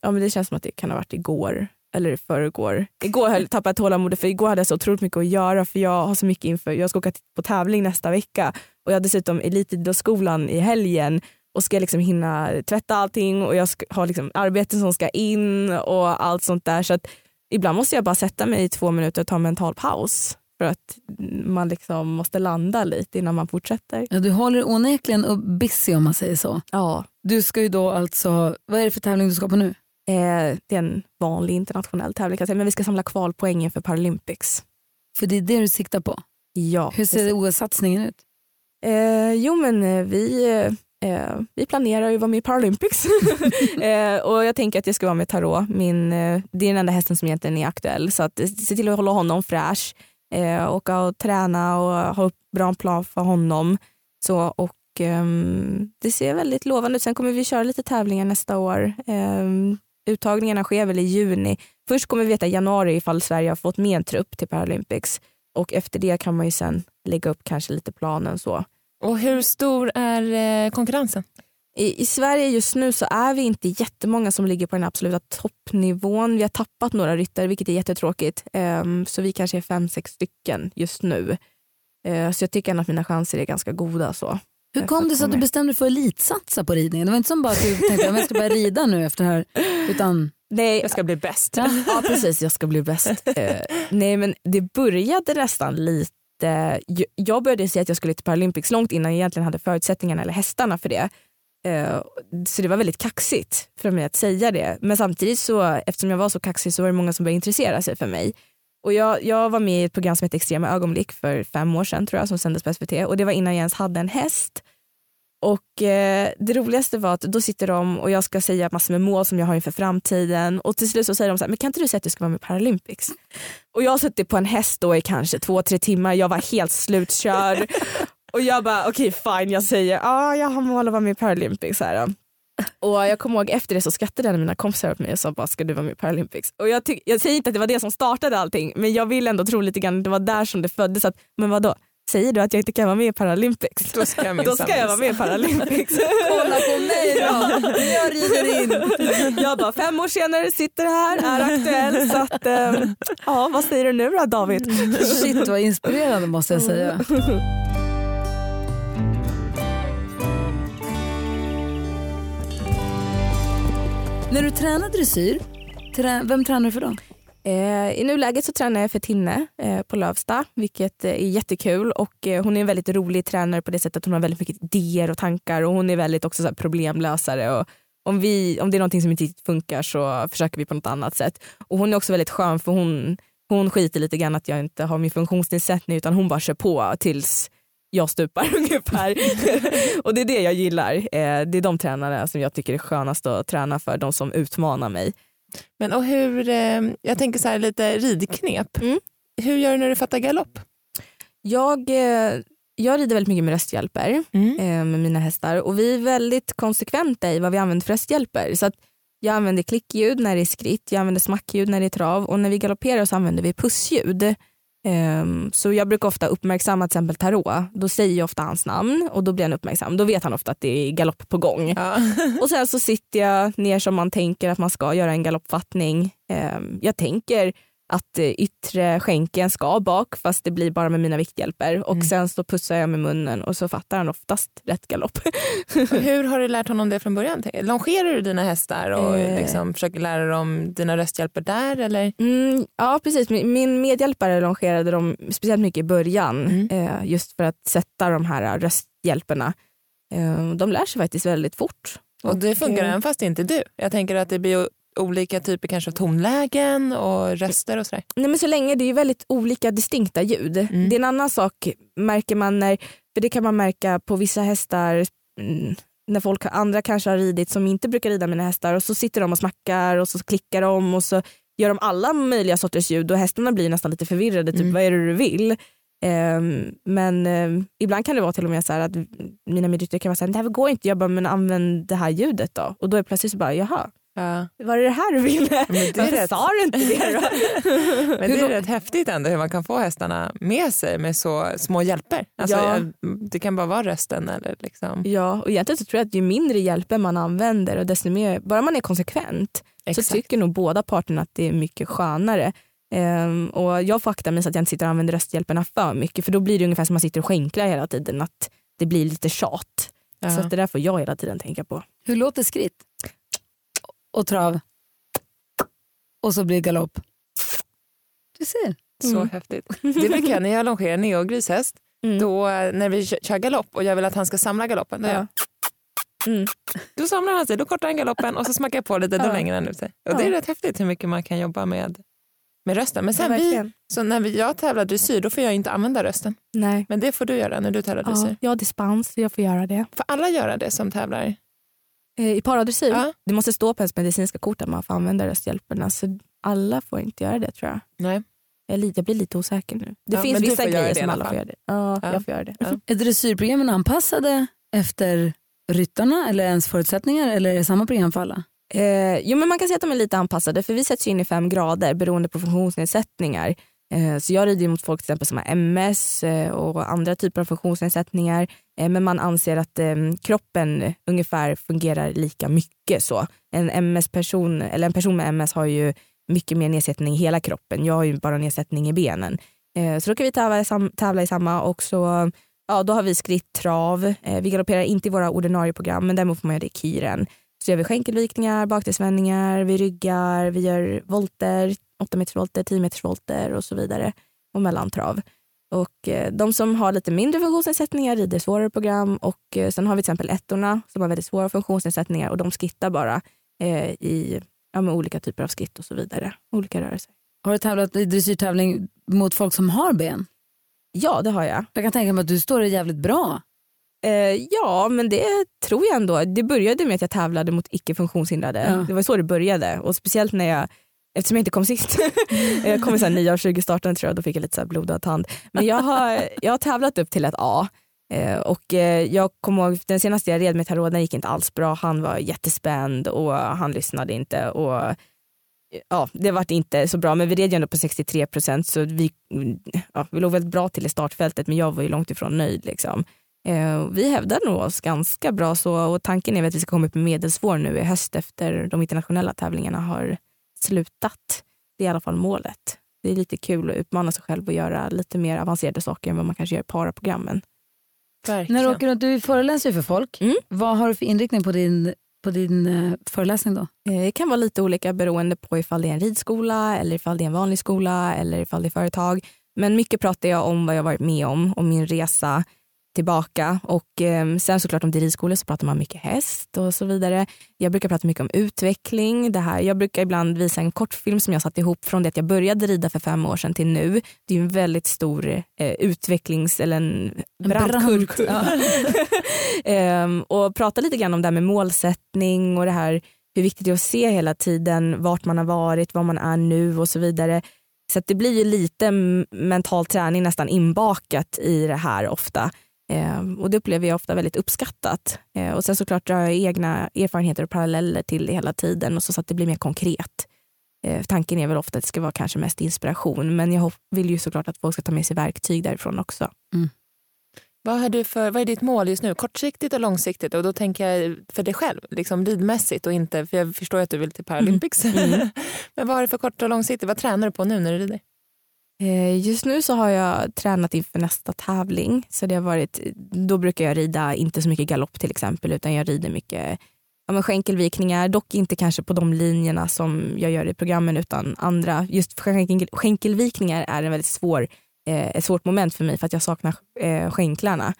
ja men det känns som att det kan ha varit igår eller i förrgår. Igår höll- tappade jag tålamodet för igår hade jag så otroligt mycket att göra för jag har så mycket inför, jag ska åka på tävling nästa vecka och jag har dessutom elitidrottsskolan i helgen och ska liksom hinna tvätta allting och jag ska, har liksom arbeten som ska in och allt sånt där så ibland måste jag bara sätta mig i två minuter och ta en mental paus för att man liksom måste landa lite innan man fortsätter. Ja, du håller onekligen upp busy om man säger så. Ja, Du ska ju då alltså, vad är det för tävling du ska på nu? Eh, det är en vanlig internationell tävling kan säga, men vi ska samla kvalpoängen för Paralympics. För det är det du siktar på. Ja, Hur ser OS-satsningen ut? Eh, jo men eh, vi, eh, vi planerar ju att vara med i Paralympics. eh, och jag tänker att jag ska vara med Tarot. Min, eh, det är den enda hästen som egentligen är aktuell. Så att, eh, se till att hålla honom fräsch. Eh, åka och träna och ha upp bra plan för honom. Så, och ehm, det ser väldigt lovande ut. Sen kommer vi köra lite tävlingar nästa år. Uttagningarna sker väl i juni. Först kommer vi veta i januari ifall Sverige har fått med en trupp till Paralympics. Och efter det kan man ju sen lägga upp kanske lite planen så. Och hur stor är eh, konkurrensen? I, I Sverige just nu så är vi inte jättemånga som ligger på den absoluta toppnivån. Vi har tappat några ryttare vilket är jättetråkigt. Ehm, så vi kanske är fem, sex stycken just nu. Eh, så jag tycker att mina chanser är ganska goda. Så. Hur kom det sig att du bestämde dig för att elitsatsa på ridningen? Det var inte som bara att du tänkte att jag ska börja rida nu efter det här. Utan, Nej, Jag ska bli bäst. ja precis, jag ska bli bäst. Eh, nej men det började nästan lite, jag- jag började säga att jag skulle till Paralympics långt innan jag egentligen hade förutsättningarna eller hästarna för det. Eh, så det var väldigt kaxigt för mig att säga det. Men samtidigt så, eftersom jag var så kaxig så var det många som började intressera sig för mig. Och jag, jag var med i ett program som heter Extrema ögonblick för fem år sedan tror jag som sändes på SVT och det var innan jag ens hade en häst. Och eh, det roligaste var att då sitter de och jag ska säga massor med mål som jag har inför framtiden och till slut så säger de så här, men kan inte du säga att du ska vara med i Paralympics? Och jag har suttit på en häst då i kanske två, tre timmar, jag var helt slutkörd och jag bara okej fine jag säger ja ah, jag har mål att vara med i Paralympics. Här. Och jag kommer ihåg efter det så skrattade en av mina kompisar åt mig och sa bara ska du vara med i Paralympics? Och jag, jag säger inte att det var det som startade allting men jag vill ändå tro lite grann att det var där som det föddes. Att, men vad då? Säger du att jag inte kan vara med i Paralympics? Då ska jag Då ska jag vara med i. Paralympics. kolla på mig då, jag rider in. Jag bara fem år senare sitter här, är aktuell. Så att, eh, ja, vad säger du nu då David? Shit vad inspirerande måste jag säga. När du tränar dressyr, trä, vem tränar du för då? Eh, I nuläget så tränar jag för Tinne eh, på Lövsta, vilket eh, är jättekul. Och, eh, hon är en väldigt rolig tränare på det sättet att hon har väldigt mycket idéer och tankar och hon är väldigt också så här, problemlösare. Och om, vi, om det är någonting som inte riktigt funkar så försöker vi på något annat sätt. Och hon är också väldigt skön för hon, hon skiter lite grann att jag inte har min funktionsnedsättning utan hon bara kör på tills jag stupar ungefär. och det är det jag gillar. Eh, det är de tränarna som jag tycker är skönast att träna för, de som utmanar mig. Men och hur, eh, jag tänker så här lite ridknep. Mm. Hur gör du när du fattar galopp? Jag, eh, jag rider väldigt mycket med rösthjälper Mm. med mina hästar och vi är väldigt konsekventa i vad vi använder för rösthjälper. Så att jag använder klickljud när det är skritt, jag använder smackljud när det är trav och när vi galopperar så använder vi pussljud. Ehm, så jag brukar ofta uppmärksamma till exempel Tarot, då säger jag ofta hans namn och då blir han uppmärksam. Då vet han ofta att det är galopp på gång. Ja. Och sen så sitter jag ner som man tänker att man ska göra en galoppfattning. Ehm, Jag tänker att eh, yttre skänken ska bak fast det blir bara med mina vikthjälper och Mm. sen så pussar jag med munnen och så fattar han oftast rätt galopp. Hur har du lärt honom det från början? Longerar du dina hästar och Eh. liksom försöker lära dem dina rösthjälper där? Eller? Mm, ja precis, Min- medhjälpare longerade dem speciellt mycket i början Mm. eh, just för att sätta de här rösthjälperna. Eh, De lär sig faktiskt väldigt fort. Och det funkar eh, även fast inte du. Jag tänker att det blir olika typer kanske av tonlägen och röster och sådär. Nej, men så länge det är väldigt olika distinkta ljud. Mm. Det är en annan sak märker man när, för det kan man märka på vissa hästar mm, när folk andra kanske har ridit som inte brukar rida mina hästar och så sitter de och smackar och så klickar de och så gör de alla möjliga sorters ljud och hästarna blir nästan lite förvirrade, typ Mm. vad är det du vill? Ehm, men ehm, ibland kan det vara till och med så här att mina medryttare kan vara så här, det här går inte, jag bara men använd det här ljudet då. Och då är plötsligt så bara, jaha, Ja. var det det här du ville? Men det är Varför rätt. sa du inte det då? Men det är rätt häftigt ändå hur man kan få hästarna med sig med så små hjälper. Alltså, Ja. Det kan bara vara rösten eller liksom. Ja, och egentligen så tror jag att ju mindre hjälper man använder och desto mer, bara man är konsekvent Exakt. så tycker nog båda parterna att det är mycket skönare. Ehm, och jag får akta mig så att jag inte sitter och använder rösthjälperna för mycket för då blir det ungefär som att man sitter och skänklar hela tiden att det blir lite tjat. Ja. Så att det där får jag hela tiden tänka på. Hur låter skritt? Och trav? Och så blir det galopp. Du ser. Så Mm. häftigt. Det brukar jag när jag longerar neogrishäst, Mm. då när vi kö- kör galopp och jag vill att han ska samla galoppen, då, Ja. Mm. då samlar han sig, då kortar han galoppen och så smackar jag på lite, då Ja. längre han ut sig. Och det är Ja. rätt häftigt hur mycket man kan jobba med, med rösten. Men Ja, sen vi, verkligen. så när vi, jag tävlar dressyr, då får jag inte använda rösten. Nej. Men det får du göra när du tävlar Ja, dressyr. jag har dispens så jag får göra det. Får alla göra det som tävlar? Eh, I paradressyr, Ja. det måste stå på ens medicinska kort att man får använda rösthjälperna så alla får inte göra det tror jag. Nej. Jag, jag blir lite osäker nu. Det Ja, finns vissa grejer det i som alla får göra det. Ja, Ja. jag får göra det. Ja. Är dressyrprogrammen anpassade efter ryttarna eller ens förutsättningar eller är det samma program för alla? Eh, jo, men man kan säga att de är lite anpassade för vi sätts ju in i fem grader beroende på funktionsnedsättningar. Eh, så jag rider ju mot folk till exempel som har MS eh, och andra typer av funktionsnedsättningar. Eh, men man anser att kroppen ungefär fungerar lika mycket så. En MS-person eller en person med MS har ju mycket mer nedsättning i hela kroppen. Jag har ju bara nedsättning i benen. Så då kan vi tävla, i tävla i samma och så ja, då har vi skritt trav. Vi galopperar inte i våra ordinarie program men däremot får man göra det i kiren. Så gör vi skänkelvikningar, bakdelsvändningar, vi ryggar, vi gör volter, 8 meters volter, 10 meters volter och så vidare. Och mellantrav. Och eh, de som har lite mindre funktionsnedsättningar rider svårare program och eh, sen har vi till exempel ettorna som har väldigt svåra funktionsnedsättningar och de skittar bara eh, i ja, med olika typer av skritt och så vidare. Olika rörelser. Har du tävlat i dressyrtävling mot folk som har ben? Ja, det har jag. Jag kan tänka mig att du står dig jävligt bra. Eh, ja, men det tror jag ändå. Det började med att jag tävlade mot icke funktionshindrade. Ja. Det var så det började. Och speciellt när jag, eftersom jag inte kom sist, jag kom i så här 9 av 20 starten tror jag, då fick jag lite så blodad tand. Men jag har, jag har tävlat upp till ett A. Eh, och eh, jag kommer ihåg den senaste jag red med Tarot, den gick inte alls bra. Han var jättespänd och han lyssnade inte. Och Ja, det vart inte så bra men vi red ju ändå på 63 procent så vi, ja, vi låg väldigt bra till i startfältet men jag var ju långt ifrån nöjd. Liksom. Eh, vi hävdar nog oss ganska bra så och tanken är att vi ska komma upp med medelsvår nu i höst efter de internationella tävlingarna har slutat. Det är i alla fall målet. Det är lite kul att utmana sig själv och göra lite mer avancerade saker än vad man kanske gör i paraprogrammen. Verkligen. När du åker runt, du föreläser ju för folk. Mm. Vad har du för inriktning på din på din eh, föreläsning då? Eh, det kan vara lite olika beroende på ifall det är en ridskola eller ifall det är en vanlig skola eller ifall det är företag. Men mycket pratar jag om vad jag varit med om och min resa tillbaka. Och eh, sen såklart om det ridskolor så pratar man mycket häst och så vidare. Jag brukar prata mycket om utveckling. Det här. Jag brukar ibland visa en kortfilm som jag satt ihop från det att jag började rida för fem år sedan till nu. Det är en väldigt stor eh, utvecklings eller en brant kurva. eh, och prata lite grann om det här med målsättning och det här hur viktigt det är att se hela tiden vart man har varit, var man är nu och så vidare. Så det blir ju lite mental träning nästan inbakat i det här ofta. Eh, och det upplever jag ofta väldigt uppskattat. Eh, och sen såklart drar jag egna erfarenheter och paralleller till det hela tiden och så, så att det blir mer konkret. Eh, tanken är väl ofta att det ska vara kanske mest inspiration men jag vill ju såklart att folk ska ta med sig verktyg därifrån också. Mm. Vad, har du för, vad är ditt mål just nu? Kortsiktigt och långsiktigt? Och då tänker jag för dig själv, liksom ridmässigt och inte, för jag förstår att du vill till Paralympics. Mm. Mm. Men vad har du för kort och långsiktigt? Vad tränar du på nu när du rider? Eh, just nu så har jag tränat inför nästa tävling. Så det har varit, då brukar jag rida inte så mycket galopp till exempel utan jag rider mycket ja, men skänkelvikningar, dock inte kanske på de linjerna som jag gör i programmen utan andra. Just skänkel, skänkelvikningar är en väldigt svår, eh, ett svårt moment för mig för att jag saknar eh, skänklarna.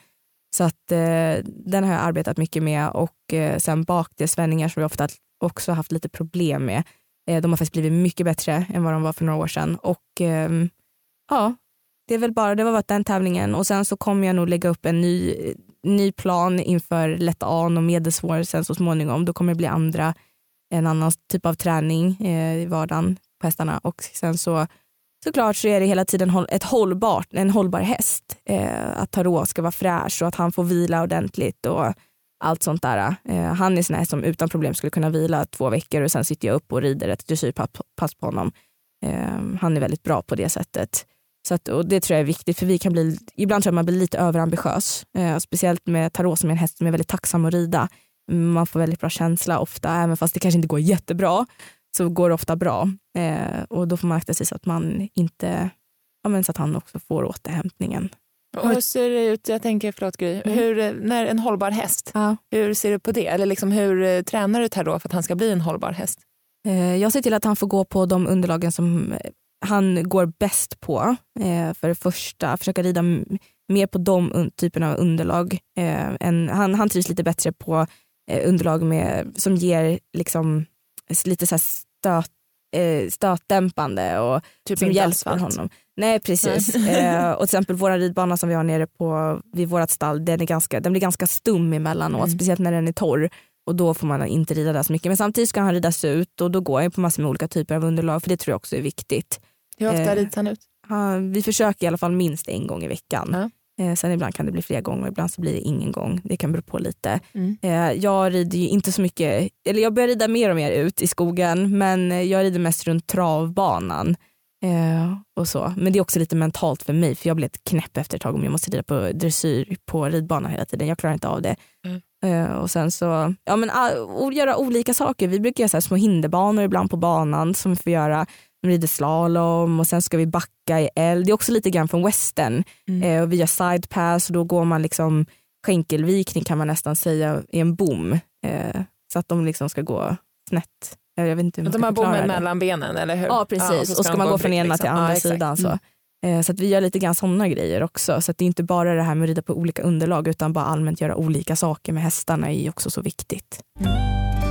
Så att eh, den har jag arbetat mycket med och eh, sen bakdelsvändningar som jag ofta också haft lite problem med. Eh, de har faktiskt blivit mycket bättre än vad de var för några år sedan. Och ehm, ja, det är väl bara, det var bara den tävlingen och sen så kommer jag nog lägga upp en ny, ny plan inför lätta an och medelsvår sen så småningom. Då kommer det bli andra, en annan typ av träning eh, i vardagen på hästarna och sen så såklart så är det hela tiden ett hållbart, en hållbar häst. Eh, att Tarot ska vara fräsch och att han får vila ordentligt och allt sånt där. Eh, han är sån här som utan problem skulle kunna vila två veckor och sen sitter jag upp och rider ett dressyrpass på honom. Eh, han är väldigt bra på det sättet. Så att, och det tror jag är viktigt för vi kan bli, ibland tror jag man blir lite överambitiös. Eh, speciellt med tarot som är en häst som är väldigt tacksam att rida. Man får väldigt bra känsla ofta, även fast det kanske inte går jättebra så går det ofta bra. Eh, och då får man akta sig så att man inte, ja, men så att han också får återhämtningen. Och hur ser det ut, jag tänker, förlåt Gry, mm. hur, när en hållbar häst, ja. hur ser du på det? Eller liksom, hur eh, tränar du tarot för att han ska bli en hållbar häst? Eh, jag ser till att han får gå på de underlagen som han går bäst på. Eh, för det första, försöka rida mer på de typerna av underlag. Eh, en, han, han trivs lite bättre på eh, underlag med, som ger liksom, lite så stöt, eh, stötdämpande och typ som hjälper honom. Nej precis. eh, och till exempel vår ridbana som vi har nere på, vid vårt stall, den, är ganska, den blir ganska stum emellanåt, mm. speciellt när den är torr och då får man inte rida där så mycket. Men samtidigt ska han ridas ut och då går jag på massor med olika typer av underlag för det tror jag också är viktigt. Hur ofta eh, rids han ut? vi försöker i alla fall minst en gång i veckan. Ja. Eh, sen ibland kan det bli flera gånger, ibland så blir det ingen gång. Det kan bero på lite. Mm. Eh, jag rider ju inte så mycket, eller jag börjar rida mer och mer ut i skogen men jag rider mest runt travbanan. Eh, och så. Men det är också lite mentalt för mig för jag blir ett knäpp efter ett tag om jag måste rida på dressyr på ridbanan hela tiden. Jag klarar inte av det. Mm. Eh, och sen så, ja men uh, göra olika saker. Vi brukar göra små hinderbanor ibland på banan som vi får göra rider slalom och sen ska vi backa i eld. Det är också lite grann från western. Mm. Eh, och vi gör sidepass och då går man liksom skänkelvikning kan man nästan säga i en bom. Eh, så att de liksom ska gå snett. Jag vet inte hur man de har bommen mellan benen eller hur? Ja precis ja, och, så och ska man gå från ena liksom. till andra ja, sidan. Så. Mm. Eh, så att vi gör lite grann sådana grejer också. Så att det är inte bara det här med att rida på olika underlag utan bara allmänt göra olika saker med hästarna är också så viktigt. Mm.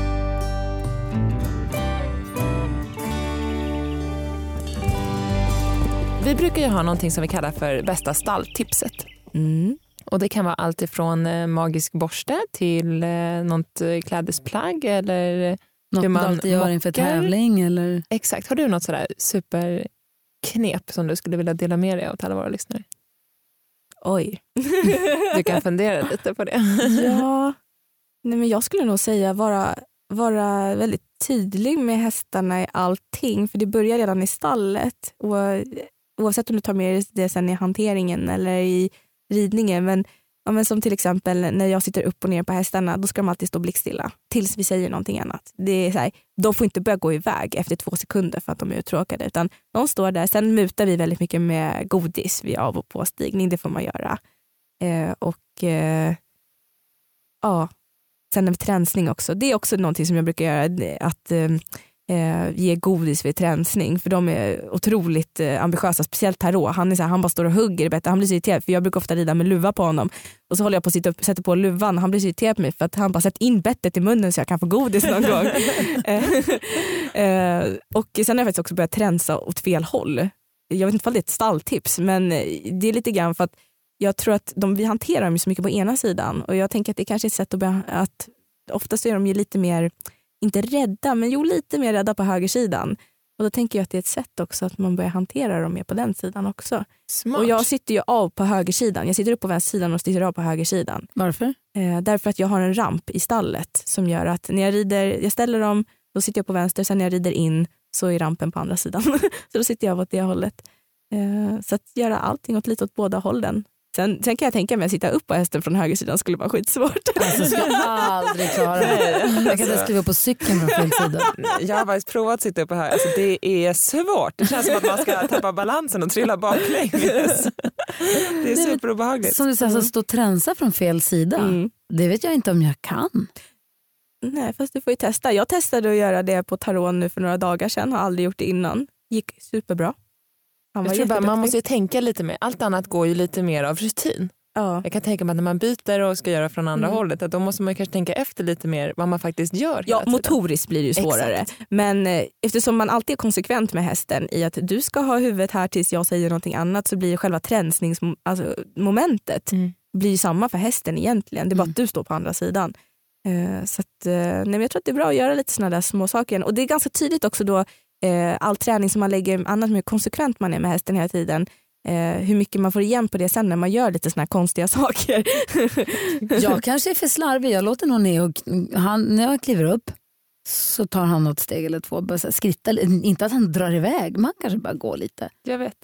Vi brukar ju ha någonting som vi kallar för bästa stalltipset. Mm. Och det kan vara allt ifrån eh, magisk borste till eh, något eh, klädesplagg eller något hur man alltid gör inför tävling. Eller? Exakt. Har du något sådär superknep som du skulle vilja dela med dig av till alla våra lyssnare? Oj. du kan fundera lite på det. ja, Nej, men jag skulle nog säga vara, vara väldigt tydlig med hästarna i allting. För det börjar redan i stallet. Och oavsett om du tar med det sen i hanteringen eller i ridningen. Men, ja, men som till exempel när jag sitter upp och ner på hästarna, då ska de alltid stå blickstilla tills vi säger någonting annat. Det är så här, de får inte börja gå iväg efter två sekunder för att de är uttråkade, utan de står där. Sen mutar vi väldigt mycket med godis vid av och påstigning, det får man göra. Eh, och eh, ja, sen med tränsning också, det är också någonting som jag brukar göra, att eh, eh, ge godis vid tränsning för de är otroligt eh, ambitiösa, speciellt Tarot. Han, är så här, han bara står och hugger i bettet, han blir så irriterad för jag brukar ofta rida med luva på honom och så håller jag på att sitta upp, sätta på luvan han blir så irriterad på mig för att han bara sätter in bettet i munnen så jag kan få godis någon gång. Eh, och sen har jag faktiskt också börjat tränsa åt fel håll. Jag vet inte om det är ett stalltips men det är lite grann för att jag tror att de, vi hanterar dem så mycket på ena sidan och jag tänker att det kanske är ett sätt att, att oftast är de ju lite mer, inte rädda, men jo lite mer rädda på högersidan. Och då tänker jag att det är ett sätt också att man börjar hantera dem mer på den sidan också. Smart. Och jag sitter ju av på högersidan, jag sitter upp på vänstersidan och sitter av på högersidan. Varför? Eh, därför att jag har en ramp i stallet som gör att när jag rider, jag ställer dem, då sitter jag på vänster, sen när jag rider in så är rampen på andra sidan. så då sitter jag åt det hållet. Eh, så att göra allting åt lite åt båda hållen. Sen, sen kan jag tänka mig att sitta upp på hästen från högersidan skulle vara skitsvårt. Alltså jag aldrig klara det. Jag kan inte skriva på cykeln från fel sida. Jag har faktiskt provat att sitta uppe här. Alltså, det är svårt. Det känns som att man ska tappa balansen och trilla baklänges. Det är superobehagligt. Som du säger, alltså, stå och tränsa från fel sida. Mm. Det vet jag inte om jag kan. Nej, fast du får ju testa. Jag testade att göra det på Taron nu för några dagar sedan, har aldrig gjort det innan. Gick superbra. Han Jag tror bara, man måste ju tänka lite mer. Allt annat går ju lite mer av rutin. ja. Jag kan tänka mig att när man byter och ska göra från andra Mm. hållet, att då måste man kanske tänka efter lite mer vad man faktiskt gör Ja, motoriskt blir det ju svårare. Exakt. Men eh, eftersom man alltid är konsekvent med hästen i att du ska ha huvudet här tills jag säger någonting annat så blir själva tränsningsmomentet alltså, Mm. blir samma för hästen egentligen. Det är bara att du står på andra sidan. Eh, så att, eh, nej, jag tror att det är bra att göra lite sådana där små saker. Och det är ganska tydligt också då eh, all träning som man lägger, annat hur konsekvent man är med hästen hela tiden. Eh, hur mycket man får igen på det sen när man gör lite sådana här konstiga saker. Jag kanske är för slarvig. Jag låter nog Neo, han, när jag kliver upp så tar han något steg eller två. Bara skritta, inte att han drar iväg, man kanske bara går lite. Jag vet.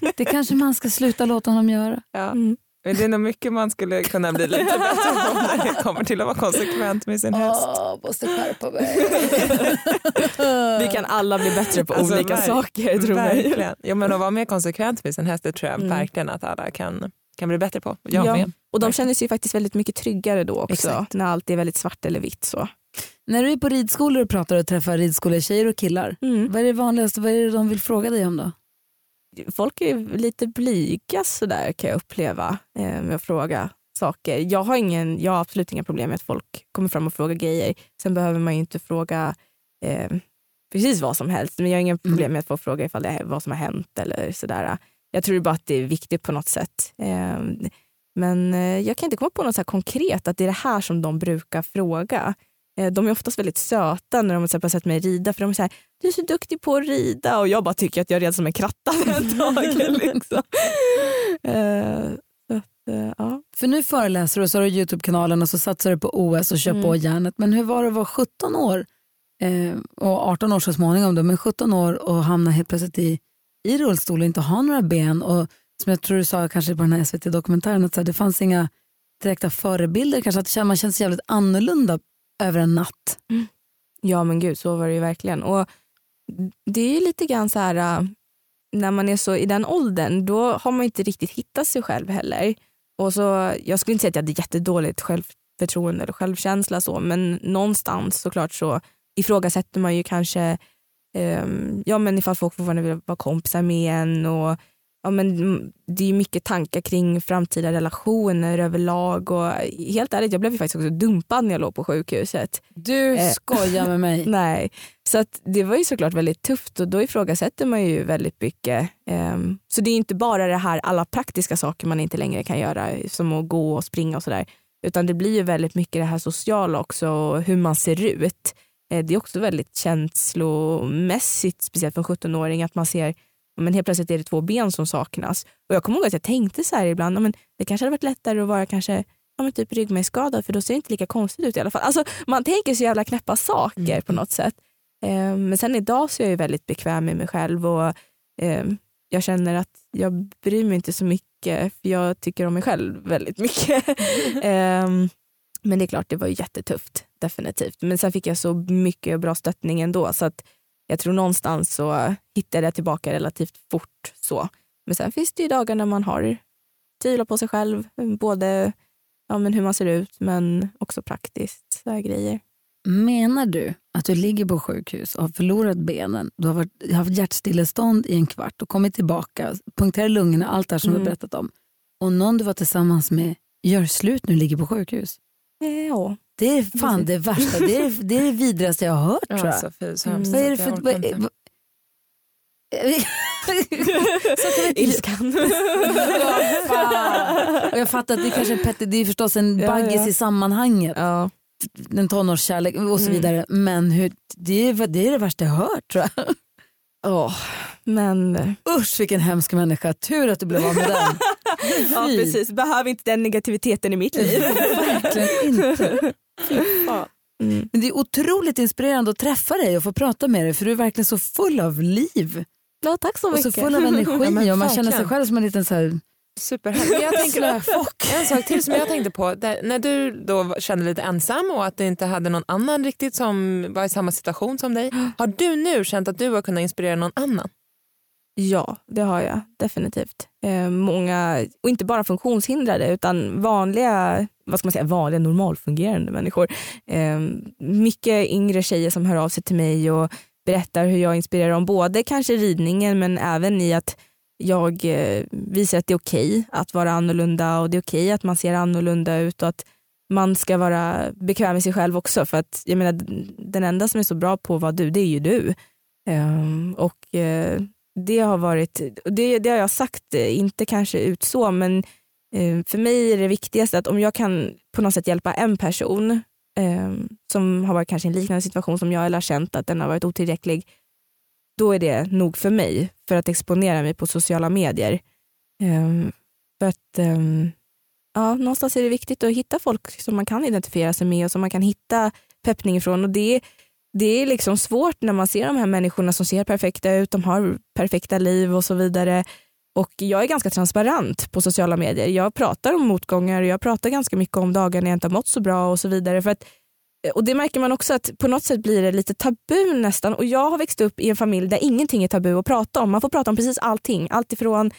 Det, det kanske man ska sluta låta honom göra. Ja. Mm. Men det är nog mycket man skulle kunna bli lite bättre på när det kommer till att vara konsekvent med sin häst. Åh, måste skärpa mig. Kan alla bli bättre på Alltså, olika saker tror jag. Verkligen. Ja, men att vara mer konsekvent med sin häst det tror jag Mm. verkligen att alla kan, kan bli bättre på. Jag Ja. med. Och de känner sig ju faktiskt väldigt mycket tryggare då också Exakt. när allt är väldigt svart eller vitt. Så. När du är på ridskolor och pratar och träffar ridskolor-tjejer och killar, vad är det vanligaste, vad är det de vill fråga dig om då? Folk är lite blyga sådär kan jag uppleva eh, med att fråga saker. Jag har, ingen, jag har absolut inga problem med att folk kommer fram och frågar grejer. Sen behöver man ju inte fråga eh, precis vad som helst. Men jag har inga problem med att få fråga ifall det är vad som har hänt eller sådär. Jag tror bara att det är viktigt på något sätt. Eh, men eh, jag kan inte komma på något så konkret att det är det här som de brukar fråga. Eh, De är oftast väldigt söta när de har sett mig rida för de är så här, du är så duktig på att rida och jag bara tycker att jag red som en kratta ett tag. liksom. Eh, ja. För nu föreläser du och så har du Youtube-kanalen och så satsar du på OS och kör Mm. på järnet. Men hur var det att vara 17 år eh, och 18 år så småningom då, men 17 år och hamnar helt plötsligt i, i rullstol och inte har några ben och som jag tror du sa kanske på den här SVT-dokumentären att så här, det fanns inga direkta förebilder, kanske att man känns jävligt annorlunda över en natt. Mm. ja men gud så var det ju verkligen. Och det är ju lite grann så här äh, när man är så i den åldern då har man inte riktigt hittat sig själv heller. Och så, jag skulle inte säga att jag hade jättedåligt självförtroende eller självkänsla så men någonstans såklart så ifrågasätter man ju kanske um, ja, men ifall folk fortfarande vill vara kompisar med en och ja, men det är mycket tankar kring framtida relationer överlag och helt ärligt jag blev ju faktiskt också dumpad när jag låg på sjukhuset. Du Eh. skojar med mig. Nej, så att det var ju såklart väldigt tufft och då ifrågasätter man ju väldigt mycket. Ehm, så det är inte bara det här alla praktiska saker man inte längre kan göra som att gå och springa och sådär. Utan det blir ju väldigt mycket det här sociala också och hur man ser ut. Eh, det är också väldigt känslomässigt, speciellt för en 17-åring, att man ser men helt plötsligt är det två ben som saknas. Och jag kommer ihåg att jag tänkte så här ibland, men det kanske hade varit lättare att vara kanske ja, men typ ryggmärgsskadad för då ser det inte lika konstigt ut i alla fall. Alltså, man tänker så jävla knäppa saker på något sätt. Eh, men sen idag så är jag väldigt bekväm med mig själv och eh, jag känner att jag bryr mig inte så mycket för jag tycker om mig själv väldigt mycket. eh, men det är klart, det var jättetufft definitivt. Men sen fick jag så mycket bra stöttning ändå så att jag tror någonstans så hittade jag tillbaka relativt fort. så. Men sen finns det ju dagar när man har tvivlar på sig själv, både ja, men hur man ser ut men också praktiskt. Så här grejer. Menar du att du ligger på sjukhus och har förlorat benen, du har varit, haft hjärtstillestånd i en kvart och kommit tillbaka, punkterar lungorna, allt det här som Mm. du har berättat om och någon du var tillsammans med gör slut nu ligger på sjukhus? Ja. Det är fan det värsta, det är det, är det vidrigaste jag har hört tror jag. Alltså, så hemskt. Vad är det för... Ilskan. Ja, och jag fattar att det kanske är en pet, det är förstås en Ja, baggis ja. i sammanhanget, ja. en tonårskärlek och så Mm. vidare. Men hur, det, är, det är det värsta jag har hört tror jag. Åh, men Usch vilken hemsk människa, tur att du blev av med den. ja, precis. behöver inte den negativiteten i mitt liv. Verkligen inte. Mm. Men det är otroligt inspirerande att träffa dig och få prata med dig för du är verkligen så full av liv Ja, tack så och mycket. så full av energi Ja, och man känner sig själv som en liten så här, Superhärligt. Jag tänker, en sak till som jag tänkte på. Där, när du då kände lite ensam och att du inte hade någon annan riktigt som var i samma situation som dig. Har du nu känt att du har kunnat inspirera någon annan? Ja, det har jag definitivt. Eh, många, och inte bara funktionshindrade utan vanliga, vad ska man säga, vanliga normalfungerande människor. Eh, mycket yngre tjejer som hör av sig till mig och berättar hur jag inspirerar dem, både kanske ridningen men även i att jag eh, visar att det är okej att vara annorlunda och det är okej att man ser annorlunda ut och att man ska vara bekväm med sig själv också för att jag menar den enda som är så bra på vad du, det är ju du. Ehm, och eh, det har varit, det, det har jag sagt, eh, inte kanske ut så men eh, för mig är det viktigaste att om jag kan på något sätt hjälpa en person eh, som har varit kanske i en liknande situation som jag eller har känt att den har varit otillräcklig, då är det nog för mig för att exponera mig på sociala medier. Eh, för att eh, ja, någonstans är det viktigt att hitta folk som man kan identifiera sig med och som man kan hitta peppning ifrån. Och det, det är liksom svårt när man ser de här människorna som ser perfekta ut, de har perfekta liv och så vidare. Och jag är ganska transparent på sociala medier. Jag pratar om motgångar och jag pratar ganska mycket om dagar när jag inte har mått så bra och så vidare. För att, och det märker man också att på något sätt blir det lite tabu nästan. Och jag har växt upp i en familj där ingenting är tabu att prata om. Man får prata om precis allting. Alltifrån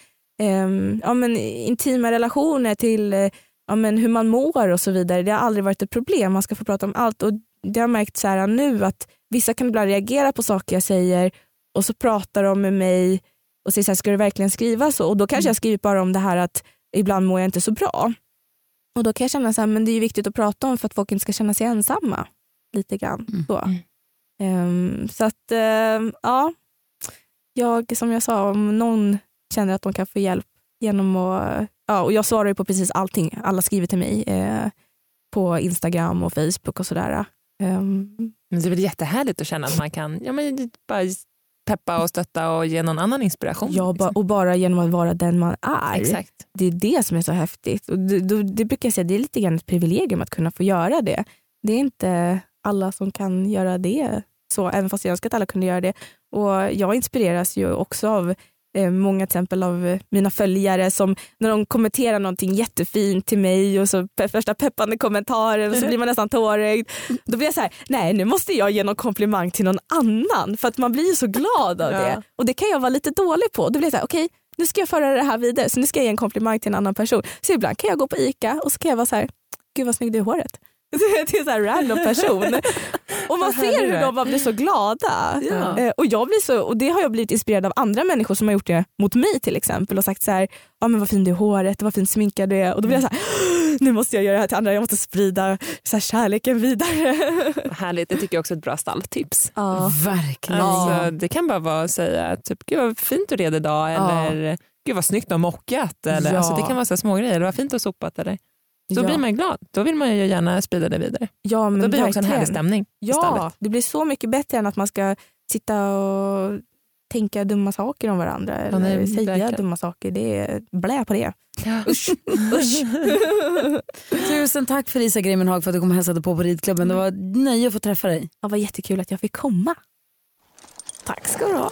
eh, ja, men, intima relationer till eh, ja, men, hur man mår och så vidare. Det har aldrig varit ett problem. Man ska få prata om allt. Och det har jag märkt så här nu att vissa kan ibland reagera på saker jag säger och så pratar de med mig och säger så här, ska du verkligen skriva så? Och då kanske jag skriver bara om det här att ibland mår jag inte så bra. Och då kan jag känna så här, men det är viktigt att prata om för att folk inte ska känna sig ensamma. Lite grann. Så, Mm. Ehm, så att ehm, ja, jag som jag sa, om någon känner att de kan få hjälp genom att, ja och jag svarar ju på precis allting, alla skriver till mig eh, på Instagram och Facebook och sådär. Ehm, Men det är väl jättehärligt att känna att man kan ja, men bara peppa och stötta och ge någon annan inspiration. ja, liksom. och bara genom att vara den man är. Exakt. Det är det som är så häftigt. Och det, då- det brukar jag säga, det är lite grann ett privilegium att kunna få göra det. Det är inte alla som kan göra det så, även fast jag önskar att alla kunde göra det. Och jag inspireras ju också av många exempel av eh, mina följare som när de kommenterar någonting jättefint till mig och så pe- första peppande kommentaren och så blir man nästan tårögd. Då blir jag så här, nej nu måste jag ge någon komplimang till någon annan för att man blir så glad av Ja. det. Och det kan jag vara lite dålig på. Då blir jag så här, okej nu ska jag föra det här vidare så nu ska jag ge en komplimang till en annan person. Så ibland kan jag gå på ICA och så kan jag vara så här, gud vad snygg du är i håret. till en så här random person. Och man ser du hur är. de bara blir så glada. Ja. Eh, Och, jag blir så, och det har jag blivit inspirerad av andra människor som har gjort det mot mig till exempel och sagt så här, ja men vad fin du är i håret, vad fint sminkad du är. Och då blir jag så här, nu måste jag göra det här till andra, jag måste sprida så här, kärleken vidare. Härligt, det tycker jag också är ett bra stalltips. Ja. Verkligen. Alltså, det kan bara vara att säga typ, gud vad fint du red idag Ja. eller gud vad snyggt du har mockat. Eller, Ja. alltså, det kan vara så här små grejer, eller vad fint du har sopat. Eller. Då ja. blir man glad. Då vill man ju gärna sprida det vidare. ja, men Då blir det också en härlig stämning Ja, det blir så mycket bättre än att man ska sitta och tänka dumma saker om varandra eller nej, säga verkligen. dumma saker. Det är blä på det. Usch. Usch. Tusen tack för Lisa Grimmenhag för att du kom och hälsade på på ridklubben. Det var ett nöje att få träffa dig. Det var jättekul att jag fick komma. Tack ska du ha.